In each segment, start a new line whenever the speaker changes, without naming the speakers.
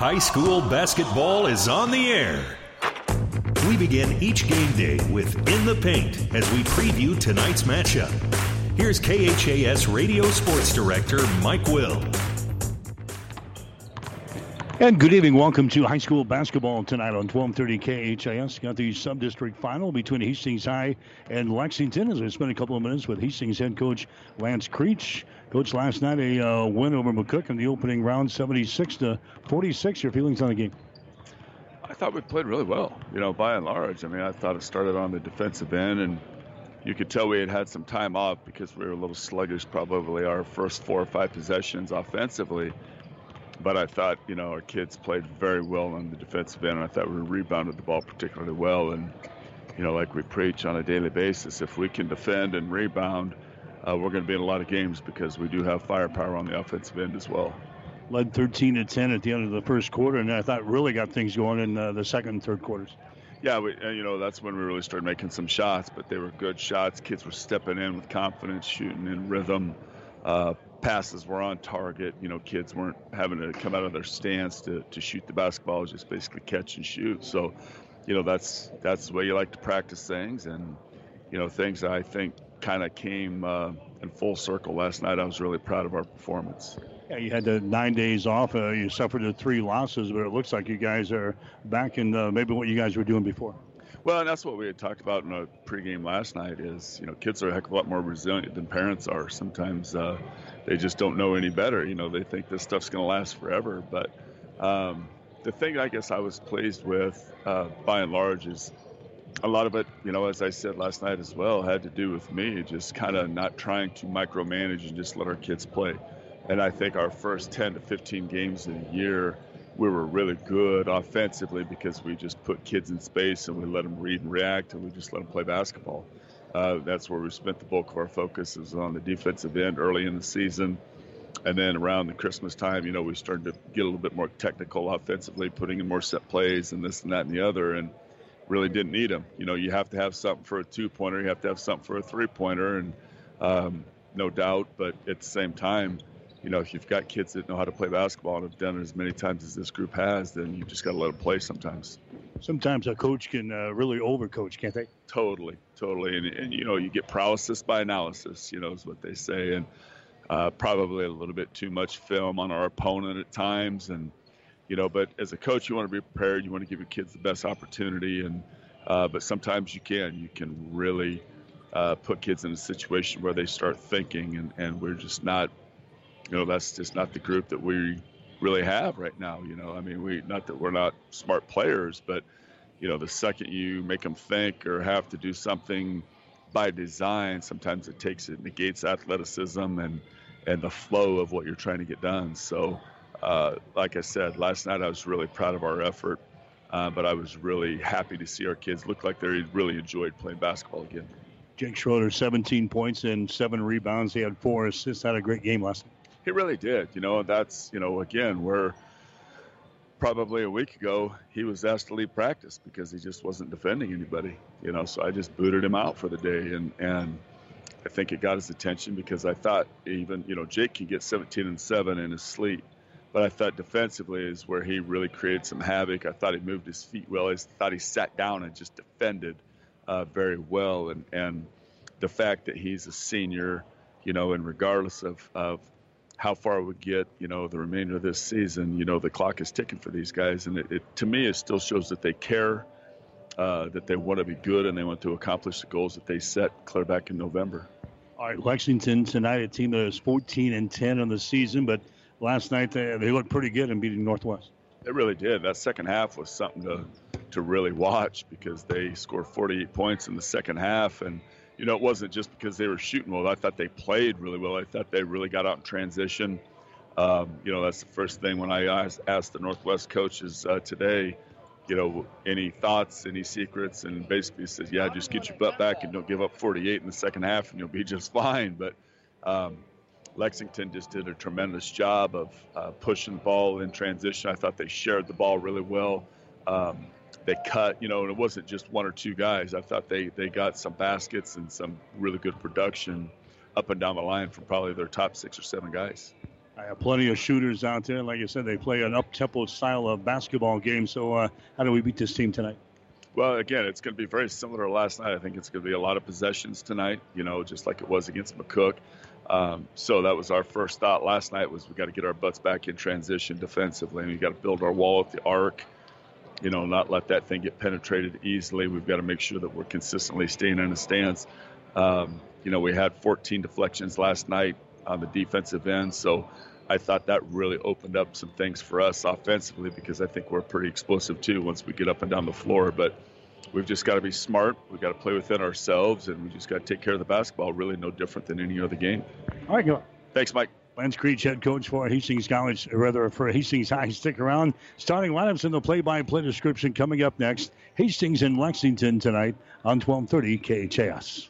High school basketball is on the air. We begin each game day with In the Paint as we preview tonight's matchup. Here's KHAS Radio Sports Director Mike Will.
And good evening. Welcome to high school basketball tonight on 1230 KHAS. Got the sub-district final between Hastings High and Lexington as we spend a couple of minutes with Hastings head coach Lance Creech. Coach, last night a uh, win over McCook in the opening round, 76 to 46. Your feelings on the game?
I thought we played really well, you know, by and large. I mean, I thought it started on the defensive end, and you could tell we had had some time off because we were a little sluggish, probably our first four or five possessions offensively but I thought, you know, our kids played very well on the defensive end. And I thought we rebounded the ball particularly well. And, you know, like we preach on a daily basis, if we can defend and rebound, uh, we're going to be in a lot of games because we do have firepower on the offensive end as well.
Led 13 to 10 at the end of the first quarter, and I thought really got things going in uh, the second and third quarters.
Yeah, we, you know that's when we really started making some shots, but they were good shots. Kids were stepping in with confidence, shooting in rhythm. Uh, passes were on target. You know, kids weren't having to come out of their stance to, to shoot the basketball, just basically catch and shoot. So, you know, that's that's the way you like to practice things, and you know, things I think kind of came uh, in full circle last night. I was really proud of our performance.
Yeah, you had the nine days off. Uh, you suffered the three losses, but it looks like you guys are back in uh, maybe what you guys were doing before.
Well, and that's what we had talked about in a pregame last night. Is you know, kids are a heck of a lot more resilient than parents are. Sometimes uh, they just don't know any better. You know, they think this stuff's going to last forever. But um, the thing I guess I was pleased with, uh, by and large, is a lot of it. You know, as I said last night as well, had to do with me just kind of not trying to micromanage and just let our kids play. And I think our first 10 to 15 games in a year we were really good offensively because we just put kids in space and we let them read and react and we just let them play basketball. Uh, that's where we spent the bulk of our focus is on the defensive end early in the season. And then around the Christmas time, you know, we started to get a little bit more technical offensively, putting in more set plays and this and that and the other, and really didn't need them. You know, you have to have something for a two pointer, you have to have something for a three pointer, and um, no doubt. But at the same time, you know, if you've got kids that know how to play basketball and have done it as many times as this group has, then you just got to let them play sometimes.
Sometimes a coach can uh, really overcoach, can't they?
Totally, totally. And, and, you know, you get paralysis by analysis, you know, is what they say. And uh, probably a little bit too much film on our opponent at times. And, you know, but as a coach, you want to be prepared. You want to give your kids the best opportunity. And, uh, but sometimes you can. You can really uh, put kids in a situation where they start thinking, and, and we're just not you know that's just not the group that we really have right now. You know, I mean, we not that we're not smart players, but you know, the second you make them think or have to do something by design, sometimes it takes it negates athleticism and and the flow of what you're trying to get done. So, uh, like I said, last night I was really proud of our effort, uh, but I was really happy to see our kids look like they really enjoyed playing basketball again.
Jake Schroeder, 17 points and seven rebounds. He had four assists. Had a great game last night.
He really did. You know, that's, you know, again, we're probably a week ago, he was asked to leave practice because he just wasn't defending anybody, you know, so I just booted him out for the day. And, and I think it got his attention because I thought even, you know, Jake can get 17 and 7 in his sleep. But I thought defensively is where he really created some havoc. I thought he moved his feet well. I thought he sat down and just defended uh, very well. And, and the fact that he's a senior, you know, and regardless of, of how far we get, you know, the remainder of this season, you know, the clock is ticking for these guys, and it, it to me it still shows that they care, uh, that they want to be good, and they want to accomplish the goals that they set clear back in November.
All right, Lexington tonight, a team that is 14 and 10 on the season, but last night they, they looked pretty good in beating Northwest.
They really did. That second half was something to to really watch because they scored 48 points in the second half and you know, it wasn't just because they were shooting well. I thought they played really well. I thought they really got out in transition. Um, you know, that's the first thing when I asked, the Northwest coaches uh, today, you know, any thoughts, any secrets, and basically says, yeah, just get your butt back and don't give up 48 in the second half, and you'll be just fine. But um, Lexington just did a tremendous job of uh, pushing the ball in transition. I thought they shared the ball really well. Um, they cut, you know, and it wasn't just one or two guys. I thought they they got some baskets and some really good production up and down the line from probably their top six or seven guys.
I have plenty of shooters out there. Like I said, they play an up-tempo style of basketball game. So, uh, how do we beat this team tonight?
Well, again, it's going to be very similar to last night. I think it's going to be a lot of possessions tonight. You know, just like it was against McCook. Um, so that was our first thought last night was we got to get our butts back in transition defensively, and we got to build our wall at the arc. You know, not let that thing get penetrated easily. We've got to make sure that we're consistently staying in a stance. Um, you know, we had 14 deflections last night on the defensive end, so I thought that really opened up some things for us offensively because I think we're pretty explosive too once we get up and down the floor. But we've just got to be smart. We've got to play within ourselves, and we just got to take care of the basketball. Really, no different than any other game.
All right, go.
Thanks, Mike.
Lance Creech, head coach for Hastings College, or rather for Hastings High. Stick around. Starting lineups in the play-by-play description coming up next. Hastings and Lexington tonight on 1230 KHAS.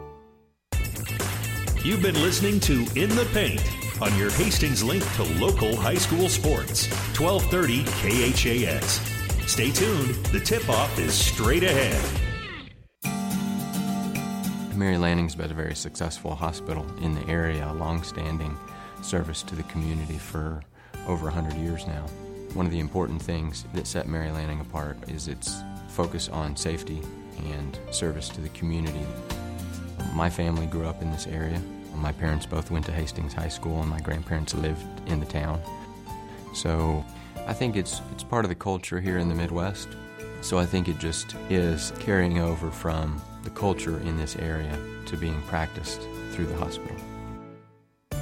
You've been listening to In the Paint on your Hastings link to local high school sports, 1230 KHAS. Stay tuned, the tip off is straight ahead.
Mary Lanning's been a very successful hospital in the area, a long standing service to the community for over 100 years now. One of the important things that set Mary Lanning apart is its focus on safety and service to the community. My family grew up in this area. My parents both went to Hastings High School, and my grandparents lived in the town. So I think it's, it's part of the culture here in the Midwest. So I think it just is carrying over from the culture in this area to being practiced through the hospital.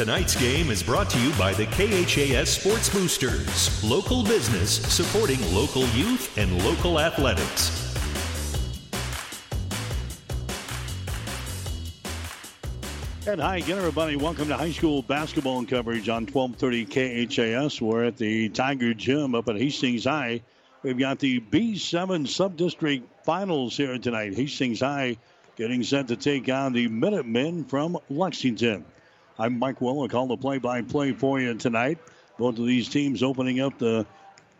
Tonight's game is brought to you by the KHAS Sports Boosters, local business supporting local youth and local athletics.
And hi again, everybody. Welcome to high school basketball coverage on 1230 KHAS. We're at the Tiger Gym up at Hastings High. We've got the B7 Subdistrict Finals here tonight. Hastings High getting set to take on the Minutemen from Lexington. I'm Mike Will. I call the play-by-play for you tonight. Both of these teams opening up the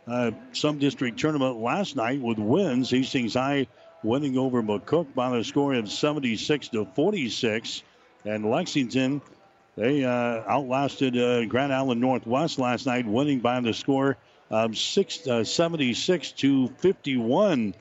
uh, Subdistrict tournament last night with wins. Hastings High winning over McCook by the score of 76 to 46. And Lexington, they uh, outlasted uh, Grand Island Northwest last night, winning by the score of six, uh, 76 to 51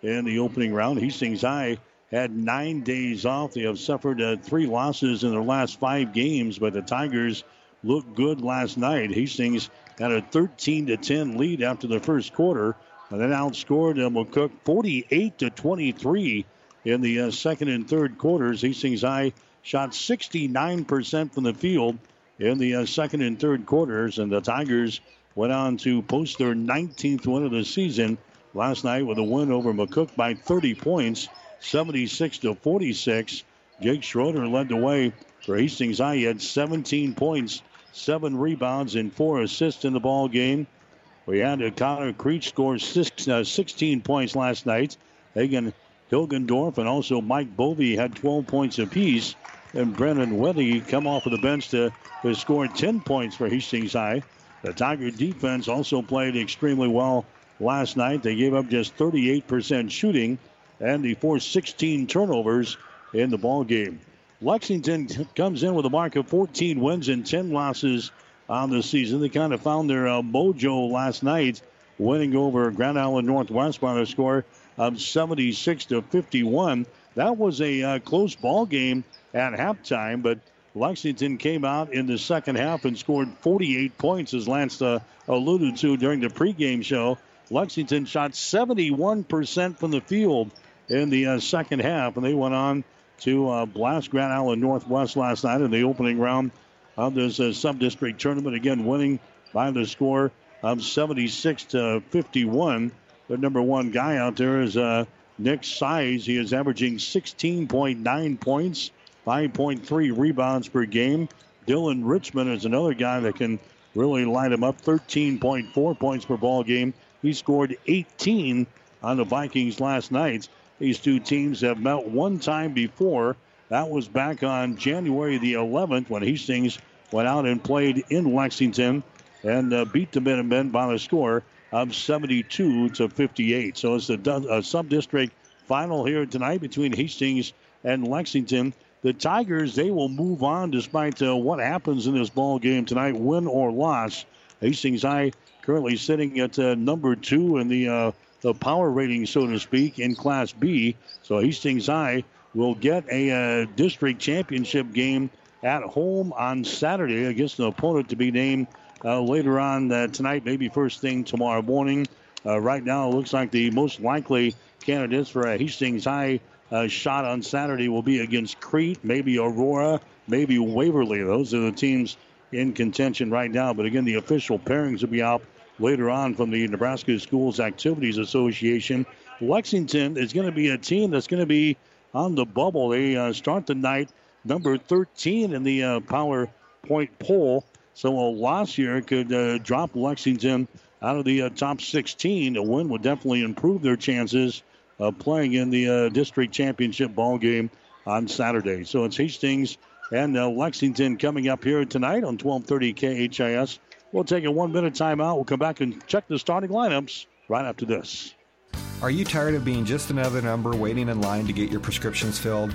in the opening round. Hastings High had nine days off. They have suffered uh, three losses in their last five games, but the Tigers looked good last night. Hastings had a 13 to 10 lead after the first quarter, and then outscored uh, McCook 48 to 23 in the uh, second and third quarters. Hastings High shot 69% from the field in the uh, second and third quarters, and the Tigers went on to post their 19th win of the season last night with a win over McCook by 30 points, 76 to 46. Jake Schroeder led the way for Hastings High. He had 17 points, seven rebounds, and four assists in the ball game. We had Connor Creech score six, uh, 16 points last night. Hagen Hilgendorf and also Mike Bovey had 12 points apiece and Brennan Weddy come off of the bench to, to score 10 points for Hastings High. The Tiger defense also played extremely well last night. They gave up just 38% shooting and they forced 16 turnovers in the ball game. Lexington comes in with a mark of 14 wins and 10 losses on the season. They kind of found their uh, mojo last night, winning over Grand Island Northwest by a score of 76 to 51. That was a uh, close ball game at halftime, but Lexington came out in the second half and scored 48 points, as Lance uh, alluded to during the pregame show. Lexington shot 71% from the field in the uh, second half, and they went on to uh, blast Grand Island Northwest last night in the opening round of this uh, sub-district tournament. Again, winning by the score of 76 to 51. The number one guy out there is uh, Nick Size. He is averaging 16.9 points, 5.3 rebounds per game. Dylan Richmond is another guy that can really light him up. 13.4 points per ball game. He scored 18 on the Vikings last night. These two teams have met one time before. That was back on January the 11th when Hastings went out and played in Lexington and uh, beat the Minutemen by a score of 72 to 58. So it's a, a sub-district final here tonight between Hastings and Lexington. The Tigers they will move on despite uh, what happens in this ball game tonight, win or loss. Hastings High currently sitting at uh, number two in the uh, the power rating, so to speak, in Class B. So Hastings High will get a uh, district championship game at home on Saturday against an opponent to be named uh, later on uh, tonight, maybe first thing tomorrow morning. Uh, right now, it looks like the most likely candidates for a Hastings High uh, shot on Saturday will be against Crete, maybe Aurora, maybe Waverly. Those are the teams in contention right now. But again, the official pairings will be out later on from the Nebraska Schools Activities Association. Lexington is going to be a team that's going to be on the bubble. They uh, start the night number 13 in the uh, power point poll. So a loss here could uh, drop Lexington out of the uh, top 16. A win would definitely improve their chances of playing in the uh, district championship ball game on Saturday. So it's Hastings and uh, Lexington coming up here tonight on 1230 KHAS. We'll take a one minute timeout. We'll come back and check the starting lineups right after this.
Are you tired of being just another number waiting in line to get your prescriptions filled?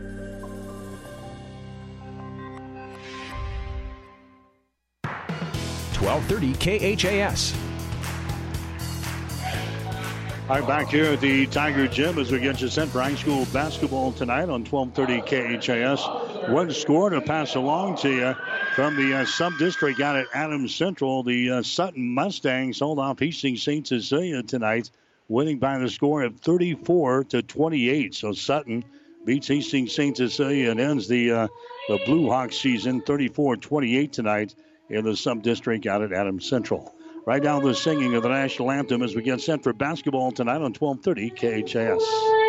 1230 KHAS.
All right, back here at the Tiger Gym as we get you sent for high school basketball tonight on 1230 KHAS. One score to pass along to you from the uh, sub-district out at Adams Central. The uh, Sutton Mustangs hold off Hastings St. Cecilia tonight, winning by the score of 34 to 28. So Sutton beats Hastings St. Cecilia and ends the, uh, the Blue Hawk season 34-28 tonight in the sub-district out at Adams Central. Right now, the singing of the national anthem as we get set for basketball tonight on 1230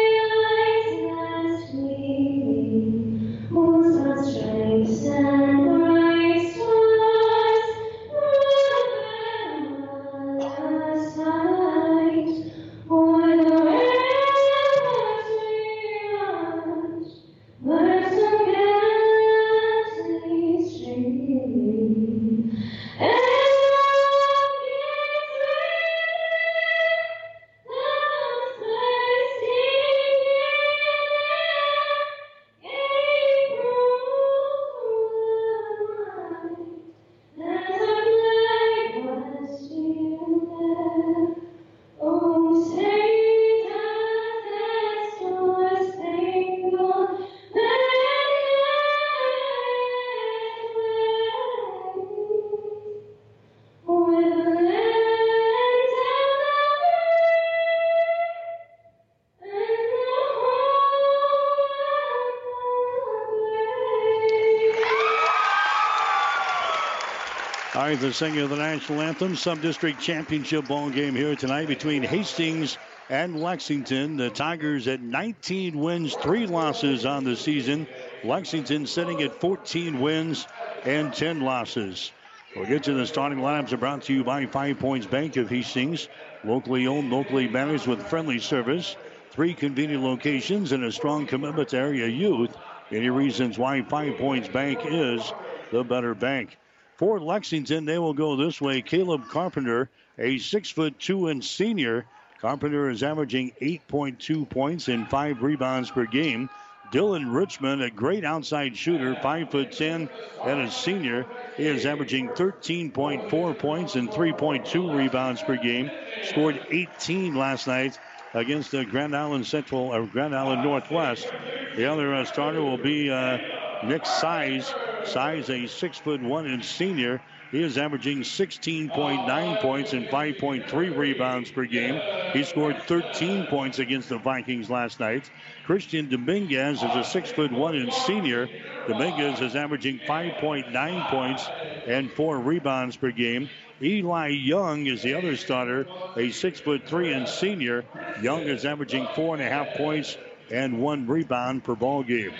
KHAS. the singing of the national anthem. Sub-district championship ball game here tonight between Hastings and Lexington. The Tigers at 19 wins, three losses on the season. Lexington sitting at 14 wins and 10 losses. We'll get to the starting lineups brought to you by Five Points Bank of Hastings. Locally owned, locally managed with friendly service. Three convenient locations and a strong commitment to area youth. Any reasons why Five Points Bank is the better bank. For Lexington, they will go this way. Caleb Carpenter, a six foot two and senior. Carpenter is averaging 8.2 points and five rebounds per game. Dylan Richmond, a great outside shooter, 5'10 and a senior. He is averaging 13.4 points and 3.2 rebounds per game. Scored 18 last night against the Grand Island Central or Grand Island Northwest. The other uh, starter will be uh, Nick Size. Size, a six foot one and senior. He is averaging 16.9 points and 5.3 rebounds per game. He scored 13 points against the Vikings last night. Christian Dominguez is a six foot one and senior. Dominguez is averaging 5.9 points and four rebounds per game. Eli Young is the other starter, a six foot three and senior. Young is averaging four and a half points and one rebound per ball game.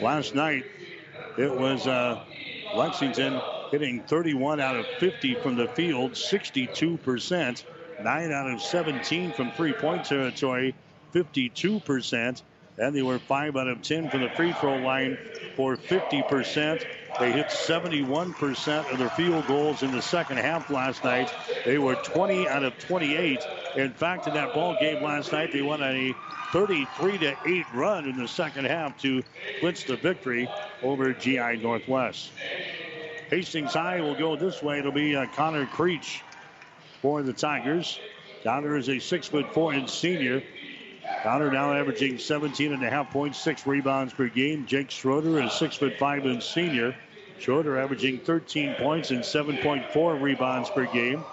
Last night, it was uh, Lexington hitting 31 out of 50 from the field, 62%. 9 out of 17 from three point territory, 52%. And they were 5 out of 10 from the free throw line for 50%. They hit 71% of their field goals in the second half last night. They were 20 out of 28. In fact, in that ball game last night, they won a 33 to 8 run in the second half to clinch the victory over GI Northwest. Hastings High will go this way. It'll be uh, Connor Creech for the Tigers. Connor is a six foot four inch senior. Connor now averaging 17 and a half points, six rebounds per game. Jake Schroeder is six foot five inch senior. Schroeder averaging 13 points and 7.4 rebounds per game.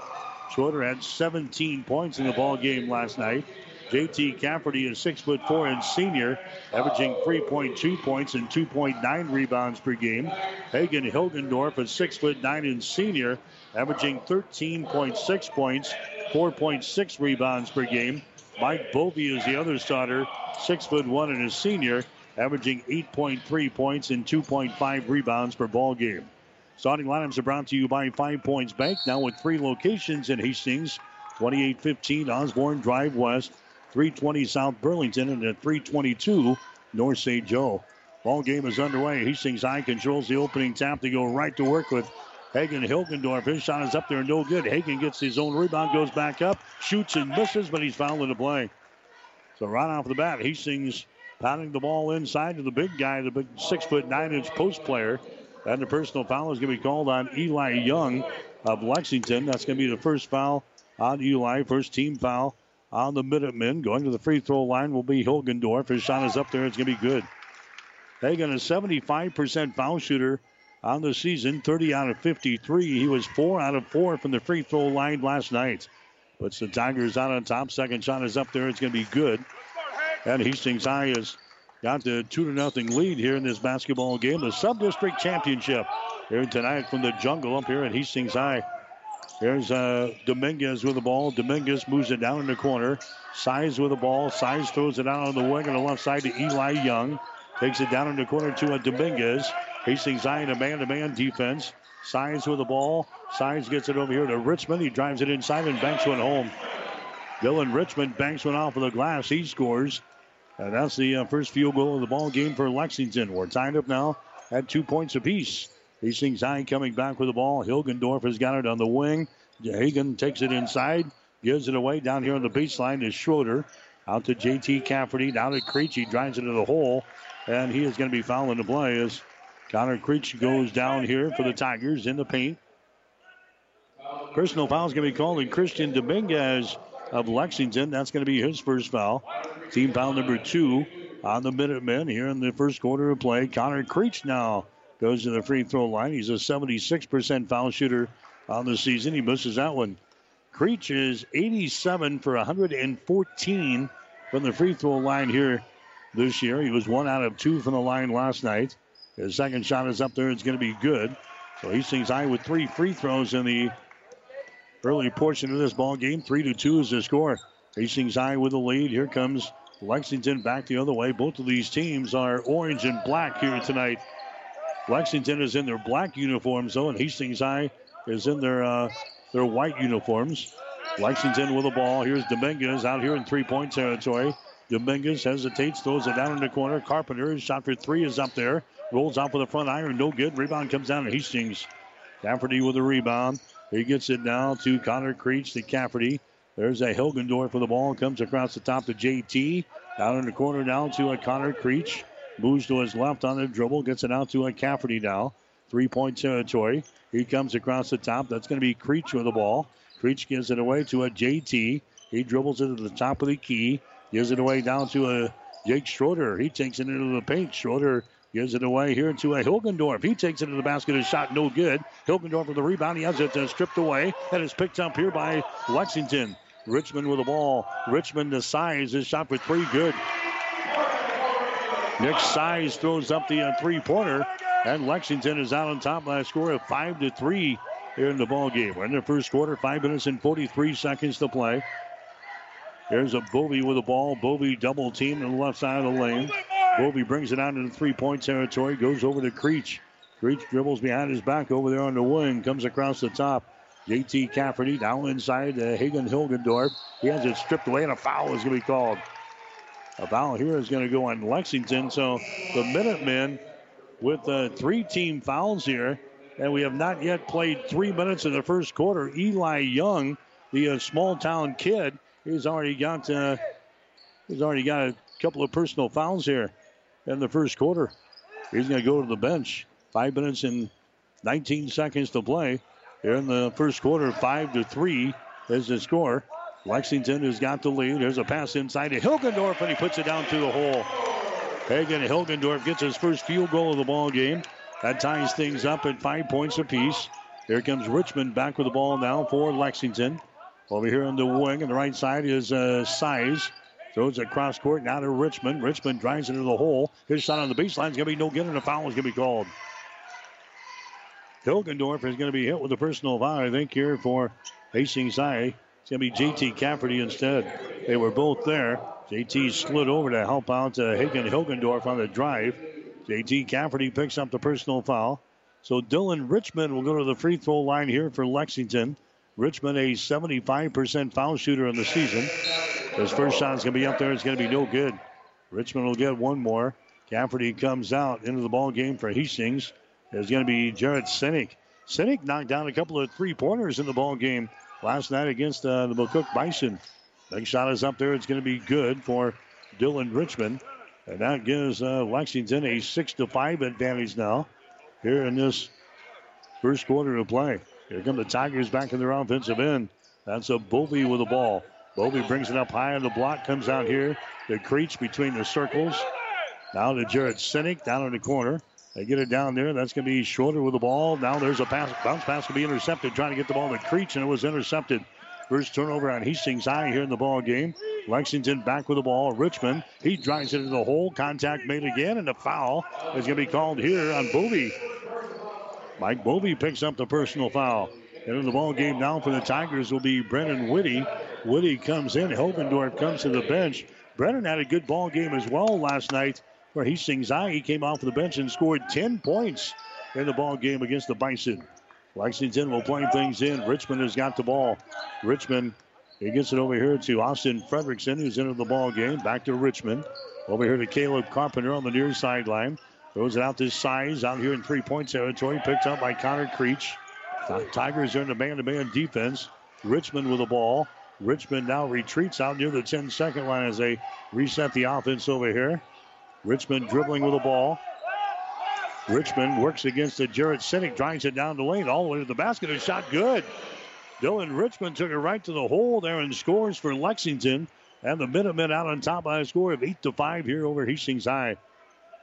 Schroeder had 17 points in the ball game last night. JT Cafferty is six foot four and senior, averaging 3.2 points and 2.9 rebounds per game. Hagen Hilgendorf is six foot nine and senior, averaging 13.6 points, 4.6 rebounds per game. Mike Bovey is the other starter, six foot one and a senior, averaging 8.3 points and 2.5 rebounds per ball game. Starting lineups are brought to you by Five Points Bank, now with three locations in Hastings, 2815 Osborne Drive West, 320 South Burlington and at 322 North St. Joe. Ball game is underway. Hastings High controls the opening tap. They go right to work with Hagen Hilgendorf. His shot is up there, no good. Hagen gets his own rebound, goes back up, shoots and misses, but he's fouled in the play. So right off the bat, Hastings pounding the ball inside to the big guy, the big six foot nine inch post player. And the personal foul is going to be called on Eli Young of Lexington. That's going to be the first foul on Eli, first team foul on the Minutemen. Going to the free throw line will be Hilgendorf. His shot is up there. It's going to be good. Hagen, a 75% foul shooter on the season, 30 out of 53. He was 4 out of 4 from the free throw line last night. Puts the Tigers out on top. Second shot is up there. It's going to be good. And Hastings High has got the 2 to nothing lead here in this basketball game. The sub district championship here tonight from the jungle up here at Hastings High. Here's uh, Dominguez with the ball. Dominguez moves it down in the corner. Size with the ball. Size throws it out on the wing on the left side to Eli Young. Takes it down in the corner to a uh, Dominguez. Hastings High in a man-to-man defense. Size with the ball. Size gets it over here to Richmond. He drives it inside and banks one home. Dylan Richmond banks one off of the glass. He scores. And that's the uh, first field goal of the ball game for Lexington. We're tied up now at two points apiece. Hastings High coming back with the ball. Hilgendorf has got it on the wing. Hagen takes it inside, gives it away down here on the baseline to Schroeder. Out to JT Cafferty, down to Creech. He drives into the hole, and he is going to be fouling the play as Connor Creech goes down here for the Tigers in the paint. Personal foul is going to be called on Christian Dominguez of Lexington. That's going to be his first foul. Team foul number two on the Minutemen here in the first quarter of play. Connor Creech now goes to the free throw line. He's a 76% foul shooter on the season. He misses that one. Creech is 87 for 114 from the free throw line here this year. He was one out of two from the line last night. His second shot is up there. It's going to be good. So he Hastings High with three free throws in the early portion of this ball game. Three to two is the score. Hastings High with the lead. Here comes Lexington back the other way. Both of these teams are orange and black here tonight Lexington is in their black uniforms, though, and Hastings High is in their uh, their white uniforms. Lexington with the ball. Here's Dominguez out here in three point territory. Dominguez hesitates, throws it down in the corner. Carpenter, shot for three, is up there. Rolls off with the front iron, no good. Rebound comes down to Hastings. Cafferty with a rebound. He gets it now to Connor Creech to Cafferty. There's a Hilgendorf for the ball. Comes across the top to JT. Down in the corner now to a Connor Creech. Moves to his left on the dribble. Gets it out to a Cafferty now. Three point territory. He comes across the top. That's going to be Creech with the ball. Creech gives it away to a JT. He dribbles it to the top of the key. Gives it away down to a Jake Schroeder. He takes it into the paint. Schroeder gives it away here to a Hilgendorf. He takes it to the basket. His shot no good. Hilgendorf with the rebound. He has it uh, stripped away. And is picked up here by Lexington. Richmond with the ball. Richmond the size. His shot for three good. Nick Size throws up the uh, three-pointer, and Lexington is out on top by a score of five to three here in the ball game. We're in the first quarter, five minutes and 43 seconds to play. There's a Bovey with the ball. Bovey double team on the left side of the lane. Bovey brings it out into three-point territory, goes over to Creech. Creech dribbles behind his back over there on the wing, comes across the top. JT Cafferty down inside uh, Hagen Hilgendorf. He has it stripped away, and a foul is going to be called. A foul here is going to go on Lexington. So the Minutemen with uh, three team fouls here, and we have not yet played three minutes in the first quarter. Eli Young, the uh, small town kid, he's already got uh, he's already got a couple of personal fouls here in the first quarter. He's going to go to the bench. Five minutes and 19 seconds to play. Here in the first quarter, five to three is the score. Lexington has got the lead. There's a pass inside to Hilgendorf, and he puts it down to the hole. Hagen Hilgendorf gets his first field goal of the ball game. That ties things up at five points apiece. Here comes Richmond back with the ball now for Lexington. Over here on the wing on the right side is uh, Size. Throws it cross court now to Richmond. Richmond drives into the hole. His shot on the baseline is going to be no good, and a foul is going to be called. Hilgendorf is going to be hit with a personal foul, I think, here for Hastings High. It's going to be JT Cafferty instead. They were both there. JT slid over to help out uh, Hagen Hilgendorf on the drive. JT Cafferty picks up the personal foul. So Dylan Richmond will go to the free throw line here for Lexington. Richmond, a 75% foul shooter in the season. His first shot is going to be up there. It's going to be no good. Richmond will get one more. Cafferty comes out into the ball game for Hastings. There's going to be Jared Sinek. Sinek knocked down a couple of three pointers in the ball game last night against uh, the McCook Bison. Next shot is up there. It's going to be good for Dylan Richmond. And that gives uh, Lexington a 6 to 5 advantage now here in this first quarter of play. Here come the Tigers back in their offensive end. That's a Bovey with the ball. Bovey brings it up high on the block, comes out here to Creech between the circles. Now to Jarrett Sinek down in the corner. They get it down there. That's going to be Schroeder with the ball. Now there's a pass. Bounce pass will be intercepted. Trying to get the ball to Creech, and it was intercepted. First turnover on Hastings High here in the ball game. Lexington back with the ball. Richmond, he drives it into the hole. Contact made again, and the foul is going to be called here on Bovey. Mike Bovey picks up the personal foul. And in the ball game now for the Tigers will be Brennan Whitty. Whitty comes in. Hilgendorf comes to the bench. Brennan had a good ball game as well last night where Hastings High. Ah, he came off the bench and scored 10 points in the ball game against the Bison. Lexington will play things in. Richmond has got the ball. Richmond, he gets it over here to Austin Fredrickson, who's into the ball game. Back to Richmond. Over here to Caleb Carpenter on the near sideline. Throws it out to Size out here in three point territory. Picked up by Connor Creech. Tigers are in the man to man defense. Richmond with the ball. Richmond now retreats out near the 10 second line as they reset the offense over here. Richmond dribbling with the ball. Richmond works against the Jarrett Sinek, drives it down the lane, all the way to the basket. A shot good. Dylan Richmond took it right to the hole there and scores for Lexington. And the Minutemen out on top by a score of 8 to 5 here over Hastings High.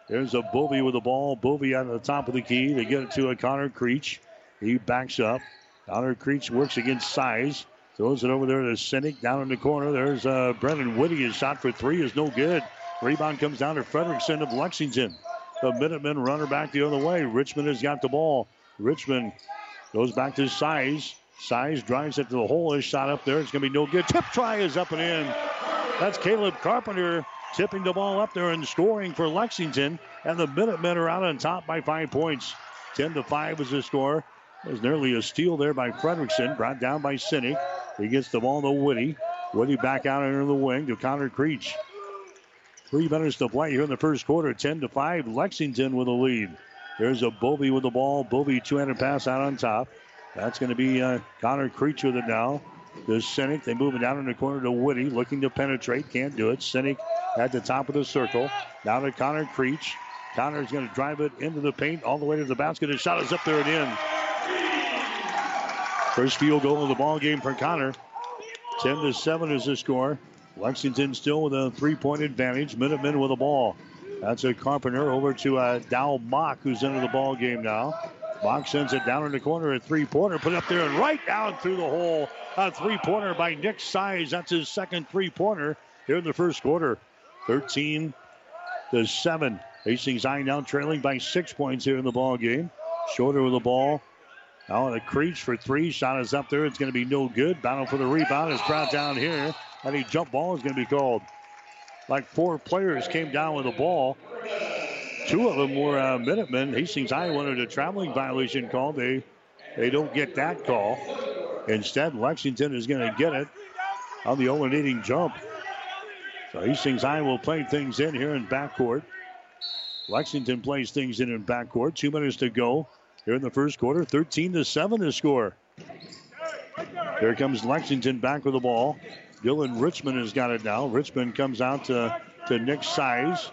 There's a Bovey with the ball. Bovey on the top of the key. They get it to a Connor Creech. He backs up. Connor Creech works against Size. Throws it over there to Sinek down in the corner. There's uh, Brennan Whitty. His shot for three is no good. Rebound comes down to Frederickson of Lexington. The Minutemen runner back the other way. Richmond has got the ball. Richmond goes back to Size. Size drives it to the hole. His shot up there. It's going to be no good. Tip try is up and in. That's Caleb Carpenter tipping the ball up there and scoring for Lexington. And the Minutemen are out on top by five points. 10 to 5 is the score. There's nearly a steal there by Fredrickson, brought down by Sinek. He gets the ball to Woody. Woody back out into the wing to Connor Creech. Three minutes to play here in the first quarter. 10 to 5. Lexington with a lead. There's a Bovey with the ball. Bovey 200 pass out on top. That's going to be uh, Connor Creech with it now. The Sinek, they move it down in the corner to Woody, looking to penetrate. Can't do it. Sinek at the top of the circle. Now to Connor Creech. Connor's going to drive it into the paint all the way to the basket. His shot is up there and in. First field goal of the ball game for Connor. 10 to 7 is the score. Lexington still with a three point advantage. Minutemen with the ball. That's a Carpenter over to uh, Dow Mock, who's into the ball game now. Mock sends it down in the corner, a three pointer, put it up there and right down through the hole. A three pointer by Nick Size. That's his second three pointer here in the first quarter. 13 to 7. Hastings High now trailing by six points here in the ball game. Schroeder with the ball. Now the Creech for three. Shot is up there. It's going to be no good. Battle for the rebound is brought down here. And a jump ball is going to be called. Like four players came down with the ball. Two of them were uh, Minutemen. Hastings High wanted a traveling violation call. They they don't get that call. Instead, Lexington is going to get it on the alternating jump. So Hastings High will play things in here in backcourt. Lexington plays things in in backcourt. Two minutes to go here in the first quarter. 13 to 7 to score. Here comes Lexington back with the ball. Dylan Richmond has got it now. Richmond comes out to, to Nick Size.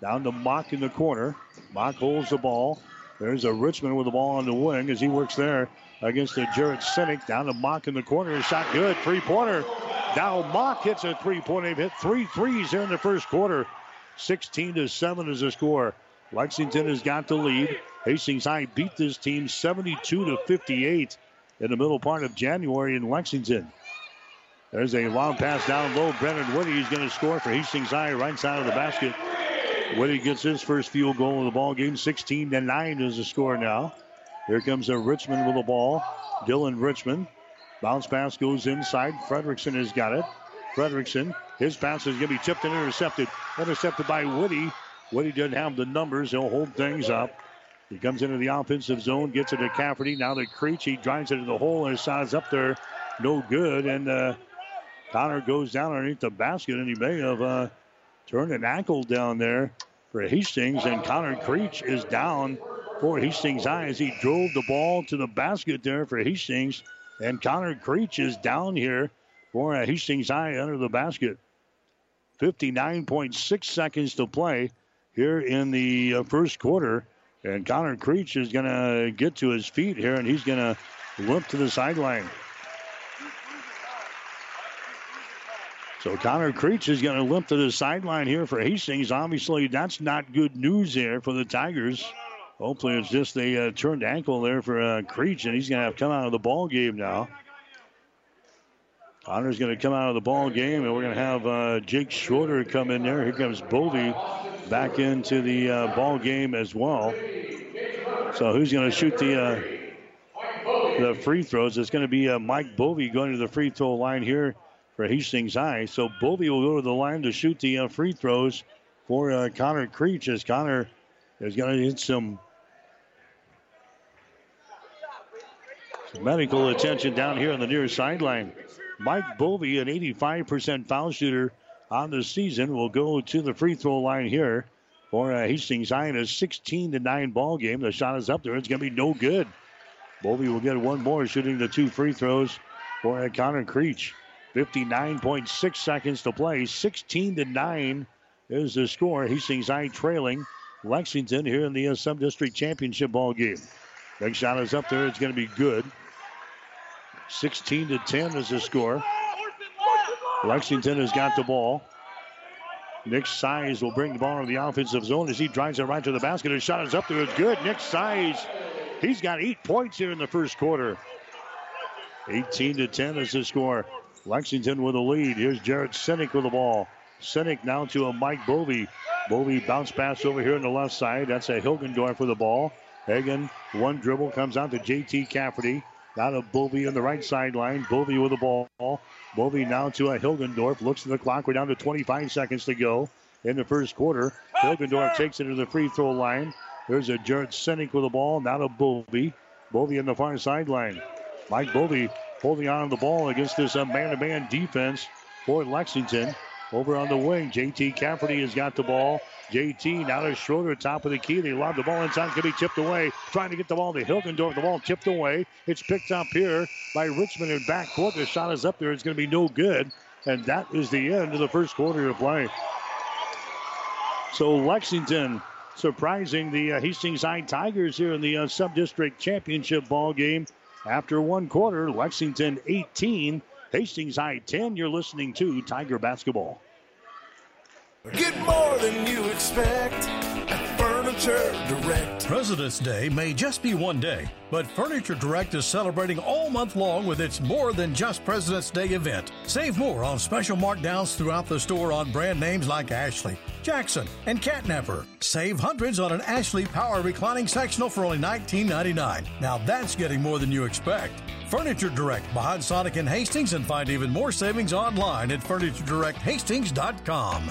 Down to Mock in the corner. Mock holds the ball. There's a Richmond with the ball on the wing as he works there against the Jarrett Sinek. Down to Mock in the corner. Shot good. Three pointer. Now Mock hits a three point. They've hit three threes here in the first quarter. 16 to 7 is the score. Lexington has got the lead. Hastings High beat this team 72 to 58 in the middle part of January in Lexington. There's a long pass down low. Brennan Woody is going to score for Hastings High right side of the basket. Woody gets his first field goal of the ball game. 16 to 9 is the score now. Here comes a Richmond with the ball. Dylan Richmond. Bounce pass goes inside. Frederickson has got it. Frederickson. his pass is going to be tipped and intercepted. Intercepted by Woody. Woody doesn't have the numbers. He'll hold things up. He comes into the offensive zone, gets it to Cafferty. Now to Creech. He drives it to the hole and his size up there. No good. And uh, Connor goes down underneath the basket, and he may have uh, turned an ankle down there for Hastings. And Connor Creech is down for Hastings High as he drove the ball to the basket there for Hastings. And Connor Creech is down here for uh, Hastings High under the basket. 59.6 seconds to play here in the uh, first quarter. And Connor Creech is going to get to his feet here, and he's going to limp to the sideline. So Connor Creech is going to limp to the sideline here for Hastings. Obviously, that's not good news there for the Tigers. Hopefully, it's just a uh, turned ankle there for uh, Creech, and he's going to have to come out of the ball game now. Connor's going to come out of the ball game, and we're going to have uh, Jake Schroeder come in there. Here comes Bovey back into the uh, ball game as well. So who's going to shoot the uh, the free throws? It's going to be uh, Mike Bovey going to the free throw line here for Hastings High. So Bovey will go to the line to shoot the uh, free throws for uh, Connor Creech as Connor is going to hit some medical attention down here on the near sideline. Mike Bovey, an 85% foul shooter on the season, will go to the free throw line here for uh, Hastings High in a 16 to 9 ball game. The shot is up there. It's going to be no good. Bovey will get one more, shooting the two free throws for uh, Connor Creech. 59.6 seconds to play. 16 to 9 is the score. Hastings High trailing Lexington here in the uh, Sub District Championship ball game. Big shot is up there. It's going to be good. 16 to 10 is the score. Lexington has got the ball. Nick Size will bring the ball in the offensive zone as he drives it right to the basket. His shot is up there. It's good. Nick Size, he's got eight points here in the first quarter. 18 to 10 is the score. Lexington with a lead. Here's Jared Sinek with the ball. Sinek now to a Mike Bovey. Bovey bounce pass over here on the left side. That's a Hilgendorf with the ball. Hagen, one dribble, comes out to JT Cafferty. Now to Bovey on the right sideline. Bovey with the ball. Bovey now to a Hilgendorf. Looks at the clock. We're down to 25 seconds to go. in the first quarter. Hilgendorf takes it to the free throw line. There's a Jared Sinek with the ball. Now to Bovey. Bovey on the far sideline. Mike Bovey holding on to the ball against this man to man defense for Lexington. Over on the wing, JT Cafferty has got the ball. JT now to Schroeder, top of the key. They lob the ball inside, can be tipped away. Trying to get the ball to Hilgendorf. The ball tipped away. It's picked up here by Richmond in back backcourt. The shot is up there. It's going to be no good. And that is the end of the first quarter of play. So Lexington surprising the uh, Hastings High Tigers here in the uh, sub-district championship ball game. After one quarter, Lexington 18, Hastings High 10. You're listening to Tiger Basketball.
Get more than you expect Furniture Direct.
President's Day may just be one day, but Furniture Direct is celebrating all month long with its More Than Just President's Day event. Save more on special markdowns throughout the store on brand names like Ashley, Jackson, and Catnapper. Save hundreds on an Ashley Power reclining sectional for only $19.99. Now that's getting more than you expect. Furniture Direct behind Sonic and Hastings and find even more savings online at FurnitureDirectHastings.com.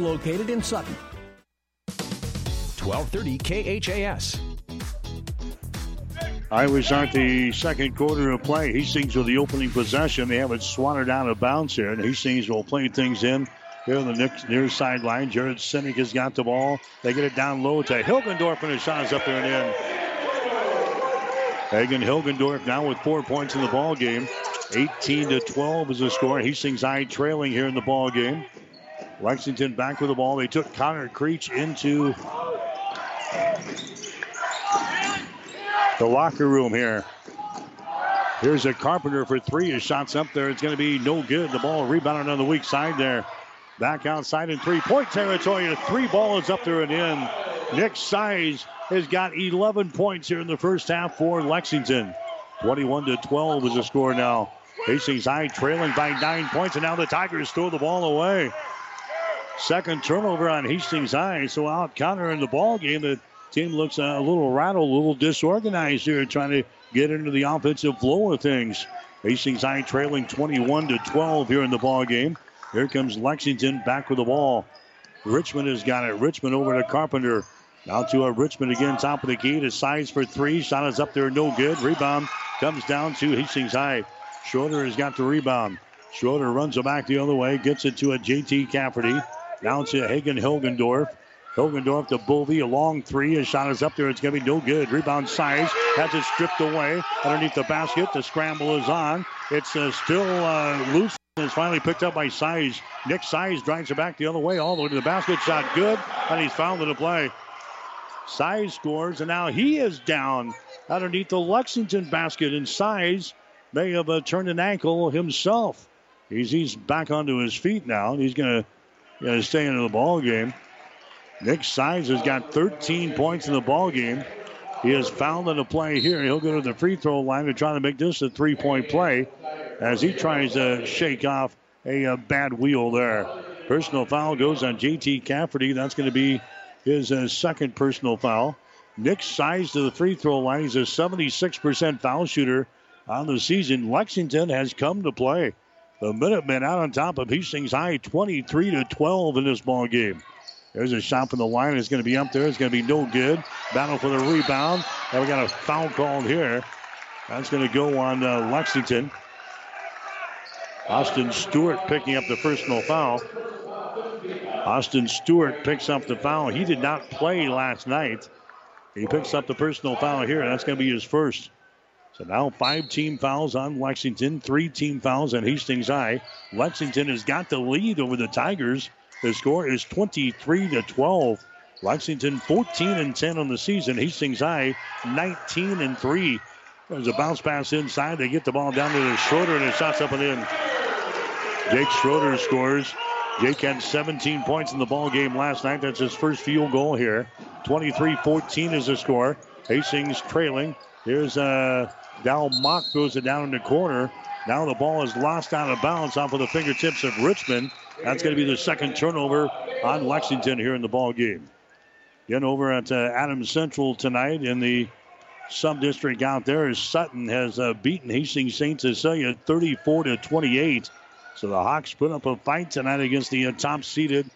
located in Sutton.
1230 KHAS.
I was at the second quarter of play. Hastings with the opening possession. They have it swatted out of bounds here, and Hastings will play things in here on the next, near sideline. Jared Sinek has got the ball. They get it down low to Hilgendorf, and his shot is up there and in. Hagen Hilgendorf now with four points in the ball game. 18 to 12 is the score. Hastings High trailing here in the ball game. Lexington back with the ball. They took Connor Creech into the locker room here. Here's a Carpenter for three. His shot's up there. It's going to be no good. The ball rebounded on the weak side there. Back outside in three point territory. The three ball is up there and in. Nick Size has got 11 points here in the first half for Lexington. 21 to 12 is the score now. Hastings High trailing by nine points, and now the Tigers throw the ball away. Second turnover on Hastings High, so out counter in the ball game. The team looks a little rattled, a little disorganized here, trying to get into the offensive flow of things. Hastings High trailing 21 to 12 here in the ball game. Here comes Lexington back with the ball. Richmond has got it. Richmond over to Carpenter. Now to a Richmond again, top of the key to Size for three. Shot is up there, no good. Rebound comes down to Hastings High. Schroeder has got the rebound. Schroeder runs it back the other way, gets it to a JT Cafferty. Now to Hagen Hilgendorf. Hilgendorf to Bovey, a long three. His shot is up there. It's going to be no good. Rebound Size has it stripped away underneath the basket. The scramble is on. It's uh, still uh, loose. It's finally picked up by Size. Nick Size drives it back the other way, all the way to the basket. Shot good, and he's fouled in the play. Size scores, and now he is down underneath the Lexington basket. And Size may have uh, turned an ankle himself. He's he's back onto his feet now. He's going to stay into the ball game. Nick Size has got 13 points in the ball game. He has fouled in the play here. He'll go to the free throw line to try to make this a three-point play as he tries to shake off a, a bad wheel there. Personal foul goes on JT Cafferty. That's going to be his uh, second personal foul. Nick Size to the free throw line. He's a 76% foul shooter on the season. Lexington has come to play. The Minutemen out on top of Hastings High, 23 to 12 in this ball game. There's a shot from the line. It's going to be up there. It's going to be no good. Battle for the rebound. And we got a foul called here. That's going to go on uh, Lexington. Austin Stewart picking up the personal foul. Austin Stewart picks up the foul. He did not play last night. He picks up the personal foul here. That's going to be his first. So now five team fouls on Lexington, three team fouls on Hastings High. Lexington has got the lead over the Tigers. The score is 23 to 12. Lexington 14 and 10 on the season. Hastings High 19 and 3. There's a bounce pass inside. They get the ball down to the Schroeder and it shots up and in. Jake Schroeder scores. Jake had 17 points in the ball game last night. That's his first field goal here. 23-14 is the score. Hastings trailing. Here's uh, Dal Mock throws it down in the corner. Now the ball is lost out of bounds off of the fingertips of Richmond. That's going to be the second turnover on Lexington here in the ball game. Again, over at uh, Adams Central tonight in the sub district out there is Sutton has uh, beaten Hastings St. Cecilia 34 to 28. So the Hawks put up a fight tonight against the uh, top seeded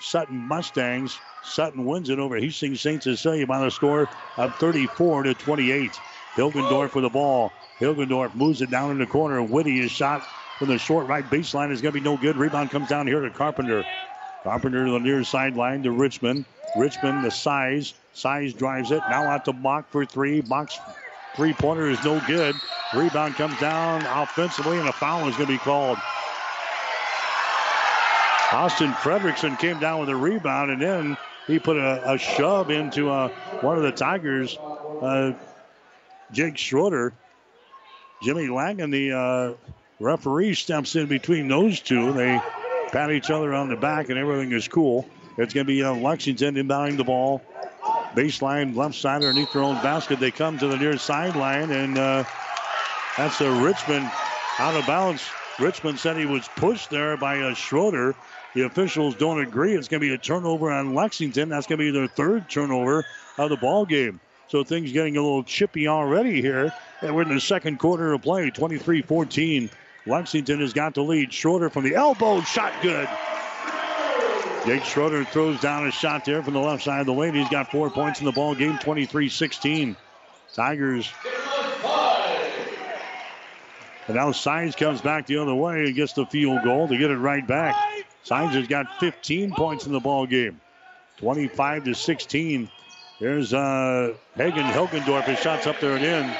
Sutton Mustangs. Sutton wins it over Hastings St. Cecilia by the score of 34 to 28. Hilgendorf with the ball. Hilgendorf moves it down in the corner. Whitty is shot from the short right baseline is going to be no good. Rebound comes down here to Carpenter. Carpenter to the near sideline to Richmond. Richmond, the Size. Size drives it. Now out to Mock for three. Mock's three pointer is no good. Rebound comes down offensively, and a foul is going to be called. Austin Fredrickson came down with a rebound, and then he put a, a shove into uh, one of the Tigers, uh, Jake Schroeder. Jimmy Langen, the uh, referee, steps in between those two. They pat each other on the back, and everything is cool. It's going to be uh, Lexington inbounding the ball. Baseline left side underneath their own basket. They come to the near sideline, and uh, that's a Richmond out of bounds. Richmond said he was pushed there by a Schroeder. The officials don't agree. It's going to be a turnover on Lexington. That's going to be their third turnover of the ball game. So things getting a little chippy already here. And we're in the second quarter of play, 23-14. Lexington has got the lead. Schroeder from the elbow, shot good. Jake Schroeder throws down a shot there from the left side of the lane. He's got four points in the ball game, 23-16. Tigers. And now Size comes back the other way and gets the field goal to get it right back. Size has got 15 points in the ball game, 25 to 16. There's uh, Hagen Hilgendorf. His shot's up there and in.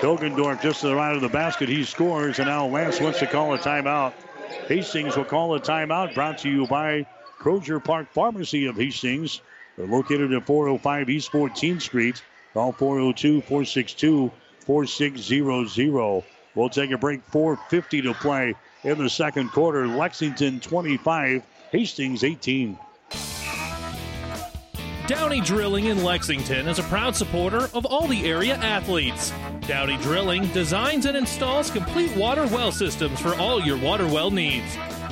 Hilgendorf just to the right of the basket. He scores, and now Lance wants to call a timeout. Hastings will call a timeout. Brought to you by Crozier Park Pharmacy of Hastings. They're located at 405 East 14th Street. Call 402 462 4600. We'll take a break. 4.50 to play in the second quarter. Lexington 25, Hastings 18.
Downey Drilling in Lexington is a proud supporter of all the area athletes. Downey Drilling designs and installs complete water well systems for all your water well needs.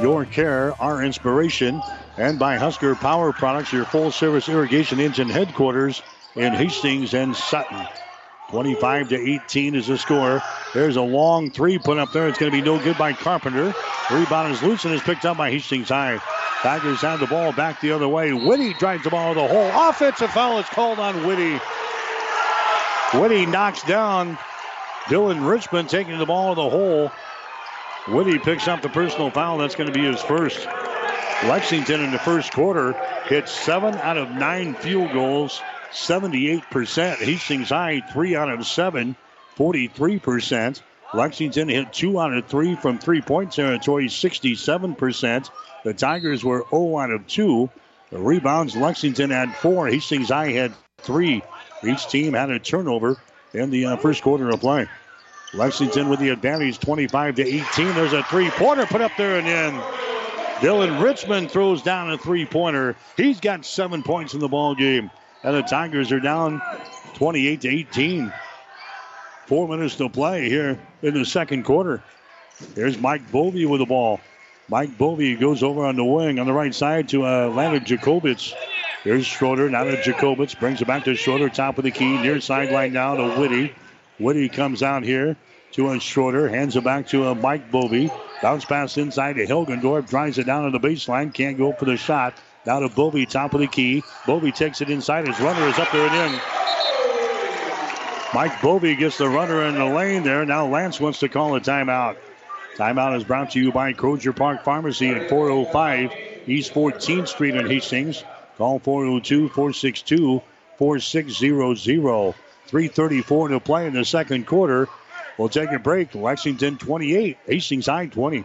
Your care, our inspiration. And by Husker Power Products, your full service irrigation engine headquarters in Hastings and Sutton. 25 to 18 is the score. There's a long three put up there. It's going to be no good by Carpenter. Rebound is loose and is picked up by Hastings High. Tigers have the ball back the other way. Whitty drives the ball to the hole. Offensive foul is called on Whitty. Whitty knocks down Dylan Richmond taking the ball to the hole. Whitty picks up the personal foul. That's going to be his first. Lexington in the first quarter hit seven out of nine field goals, 78%. Hastings High, three out of seven, 43%. Lexington hit two out of three from three point territory, 67%. The Tigers were 0 out of 2. The rebounds, Lexington had four. Hastings High had three. Each team had a turnover in the uh, first quarter of play. Lexington with the advantage 25 to 18. There's a three pointer put up there and in. Dylan Richmond throws down a three pointer. He's got seven points in the ball game. And the Tigers are down 28 to 18. Four minutes to play here in the second quarter. There's Mike Bovey with the ball. Mike Bovey goes over on the wing on the right side to uh, Landon Jacobitz. Here's Schroeder. Now to Jacobitz. Brings it back to Schroeder. Top of the key. Near sideline now to Whitty. Whitty comes out here to a Schroeder. Hands it back to a Mike Bovey. Bounce pass inside to Hilgendorf. Drives it down to the baseline. Can't go for the shot. Now to Bovey. Top of the key. Bovey takes it inside. His runner is up there and in. Mike Bovey gets the runner in the lane there. Now Lance wants to call a timeout. Timeout is brought to you by Crozier Park Pharmacy at 405 East 14th Street in Hastings. Call 402 462 4600. 334 to play in the second quarter. We'll take a break. Lexington 28, Hastings High 20.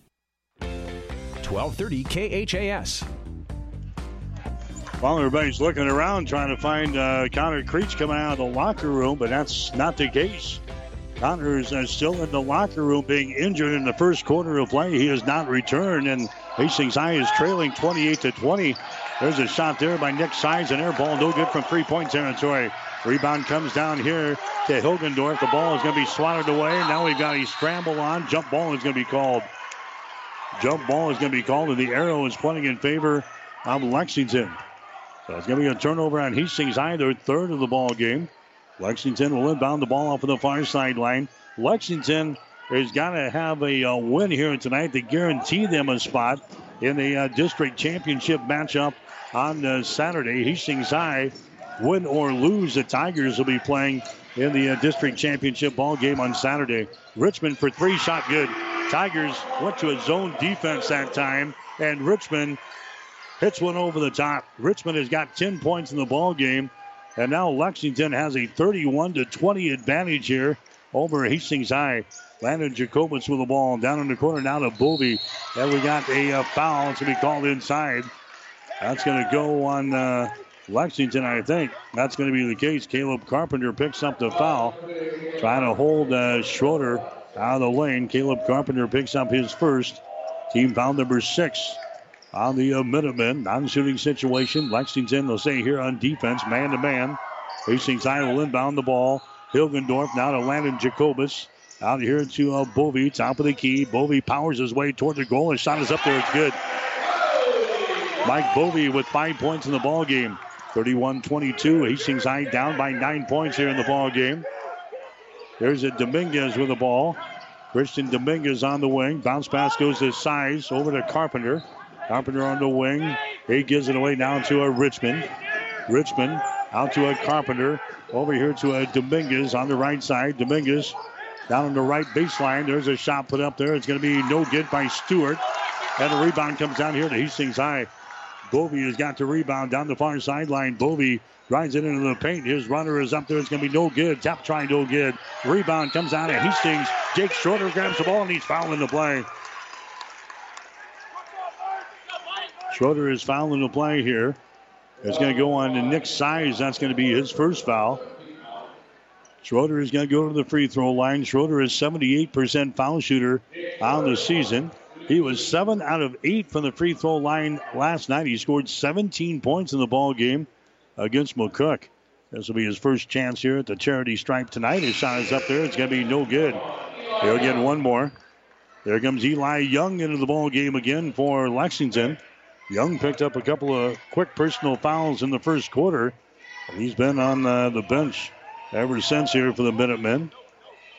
1230 KHAS.
While everybody's looking around trying to find uh, Connor Creech coming out of the locker room, but that's not the case. Connor is uh, still in the locker room being injured in the first quarter of play. He has not returned, and Hastings High is trailing 28 to 20. There's a shot there by Nick Size, an air ball, no good from three point territory. Rebound comes down here to Hilgendorf. The ball is going to be swatted away. Now we've got a scramble on. Jump ball is going to be called. Jump ball is going to be called, and the arrow is pointing in favor of Lexington. So it's going to be a turnover on Hastings High, their third of the ball game. Lexington will inbound the ball off of the far sideline. Lexington has got to have a uh, win here tonight to guarantee them a spot in the uh, district championship matchup on uh, Saturday. Hastings High, win or lose, the Tigers will be playing in the uh, district championship ball game on Saturday. Richmond for three, shot good. Tigers went to a zone defense that time, and Richmond hits one over the top. Richmond has got 10 points in the ball game, and now Lexington has a 31 to 20 advantage here over Hastings High. Landon Jacobus with the ball down in the corner now to Bovey. And we got a uh, foul to be called inside. That's going to go on uh, Lexington, I think. That's going to be the case. Caleb Carpenter picks up the foul, trying to hold uh, Schroeder out of the lane. Caleb Carpenter picks up his first. Team foul number six on the uh, Minutemen. Non-shooting situation. Lexington, they'll say here on defense, man to man. Hastings High will inbound the ball. Hilgendorf now to Landon Jacobus. Out here to uh, Bovey, top of the key. Bovey powers his way toward the goal. His shot is up there. It's good. Mike Bovey with five points in the ball game. 31-22. Hastings High down by nine points here in the ball game. There's a Dominguez with the ball. Christian Dominguez on the wing. Bounce pass goes to Size over to Carpenter. Carpenter on the wing. He gives it away now to a Richmond. Richmond out to a Carpenter. Over here to a Dominguez on the right side. Dominguez down on the right baseline. There's a shot put up there. It's going to be no good by Stewart. And the rebound comes down here to Hastings High. Bovey has got the rebound down the far sideline. Bovey drives it into the paint. His runner is up there. It's going to be no good. Tap try no good. Rebound comes out of Hastings. Jake Schroeder grabs the ball and he's fouling the play. Schroeder is fouling the play here. It's going to go on to Nick Size. That's going to be his first foul. Schroeder is going to go to the free throw line. Schroeder is 78% foul shooter on the season. He was seven out of eight from the free throw line last night. He scored 17 points in the ball game against McCook. This will be his first chance here at the charity stripe tonight. His shot is up there. It's going to be no good. He'll get one more. There comes Eli Young into the ball game again for Lexington. Young picked up a couple of quick personal fouls in the first quarter. He's been on uh, the bench ever since here for the Minutemen.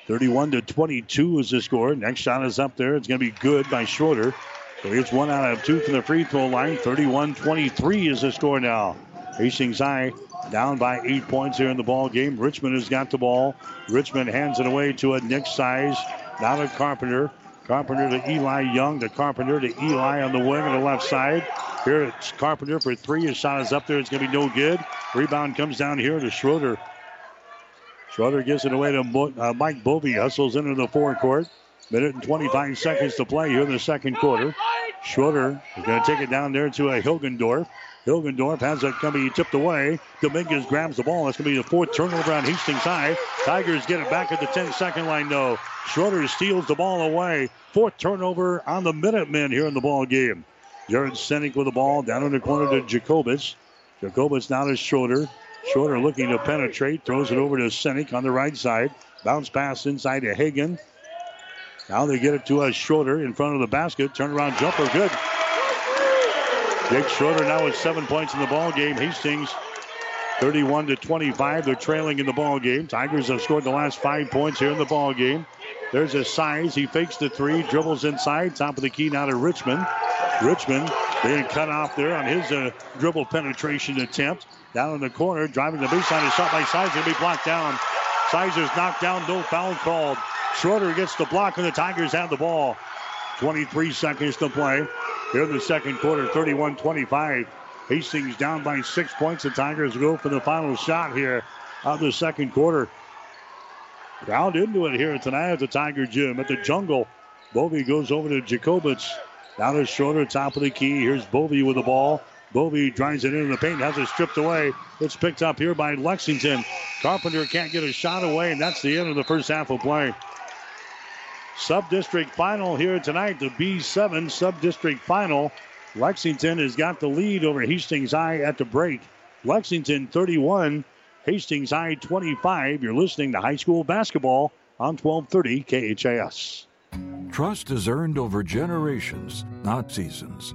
31 to 22 is the score. Next shot is up there. It's going to be good by Schroeder. So it's one out of two from the free throw line. 31 23 is the score now. Hastings High down by eight points here in the ball game. Richmond has got the ball. Richmond hands it away to a Nick Size. Now to Carpenter. Carpenter to Eli Young. To Carpenter to Eli on the wing on the left side. Here it's Carpenter for three. His shot is up there. It's going to be no good. Rebound comes down here to Schroeder. Schroeder gives it away to uh, Mike Bovey. Hustles into the forecourt. Minute and 25 seconds to play here in the second quarter. Schroeder is going to take it down there to a Hilgendorf. Hilgendorf has it coming tipped away. Dominguez grabs the ball. That's going to be the fourth turnover on Hastings High. Tigers get it back at the 10 second line, though. Schroeder steals the ball away. Fourth turnover on the Minutemen here in the ball game. Jared Senek with the ball down in the corner to Jacobus. Jacobus now to Schroeder. Schroeder looking to penetrate. Throws it over to Senek on the right side. Bounce pass inside to Hagen. Now they get it to a Schroeder in front of the basket. Turn around jumper. Good. Jake Schroeder now with seven points in the ball game. Hastings 31 to 25. They're trailing in the ball game. Tigers have scored the last five points here in the ball game. There's a Size. He fakes the three, dribbles inside, top of the key now to Richmond. Richmond being cut off there on his uh, dribble penetration attempt. Down in the corner, driving the baseline, a shot by Sizer to be blocked down. Sizer's knocked down, no foul called. Schroeder gets the block, and the Tigers have the ball. 23 seconds to play. Here in the second quarter, 31 25. Hastings down by six points. The Tigers go for the final shot here of the second quarter. Crowd into it here tonight at the Tiger Gym at the Jungle. Bovey goes over to Jacobitz. Down to Schroeder, top of the key. Here's Bovey with the ball. Bovey drives it into the paint, has it stripped away. It's picked up here by Lexington. Carpenter can't get a shot away, and that's the end of the first half of play. Sub-district final here tonight, the B7 sub-district final. Lexington has got the lead over Hastings High at the break. Lexington 31, Hastings High 25. You're listening to high school basketball on 1230 KHAS.
Trust is earned over generations, not seasons.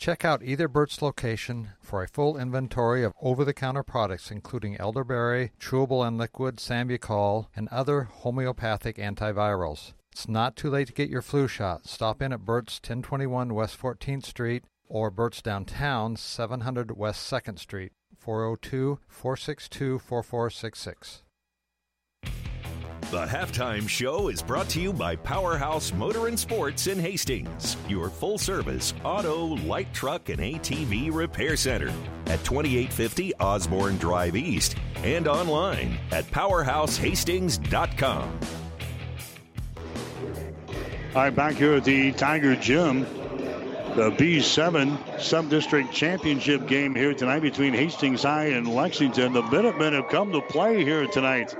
Check out either Burt's location for a full inventory of over the counter products, including elderberry, chewable and liquid, Sambucol, and other homeopathic antivirals. It's not too late to get your flu shot. Stop in at Burt's 1021 West 14th Street or Burt's Downtown 700 West 2nd Street, 402 462 4466.
The halftime show is brought to you by Powerhouse Motor and Sports in Hastings, your full service auto, light truck, and ATV repair center at 2850 Osborne Drive East and online at powerhousehastings.com.
All right, back here at the Tiger Gym. The B7 Sub-District Championship game here tonight between Hastings High and Lexington. The Minutemen have come to play here tonight.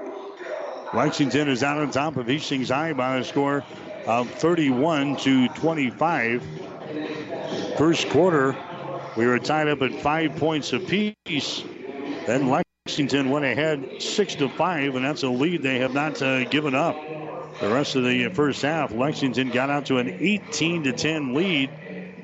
Lexington is out on top of Hastings High by a score of 31 to 25. First quarter, we were tied up at five points apiece. Then Lexington went ahead six to five, and that's a lead they have not uh, given up. The rest of the first half, Lexington got out to an 18 to 10 lead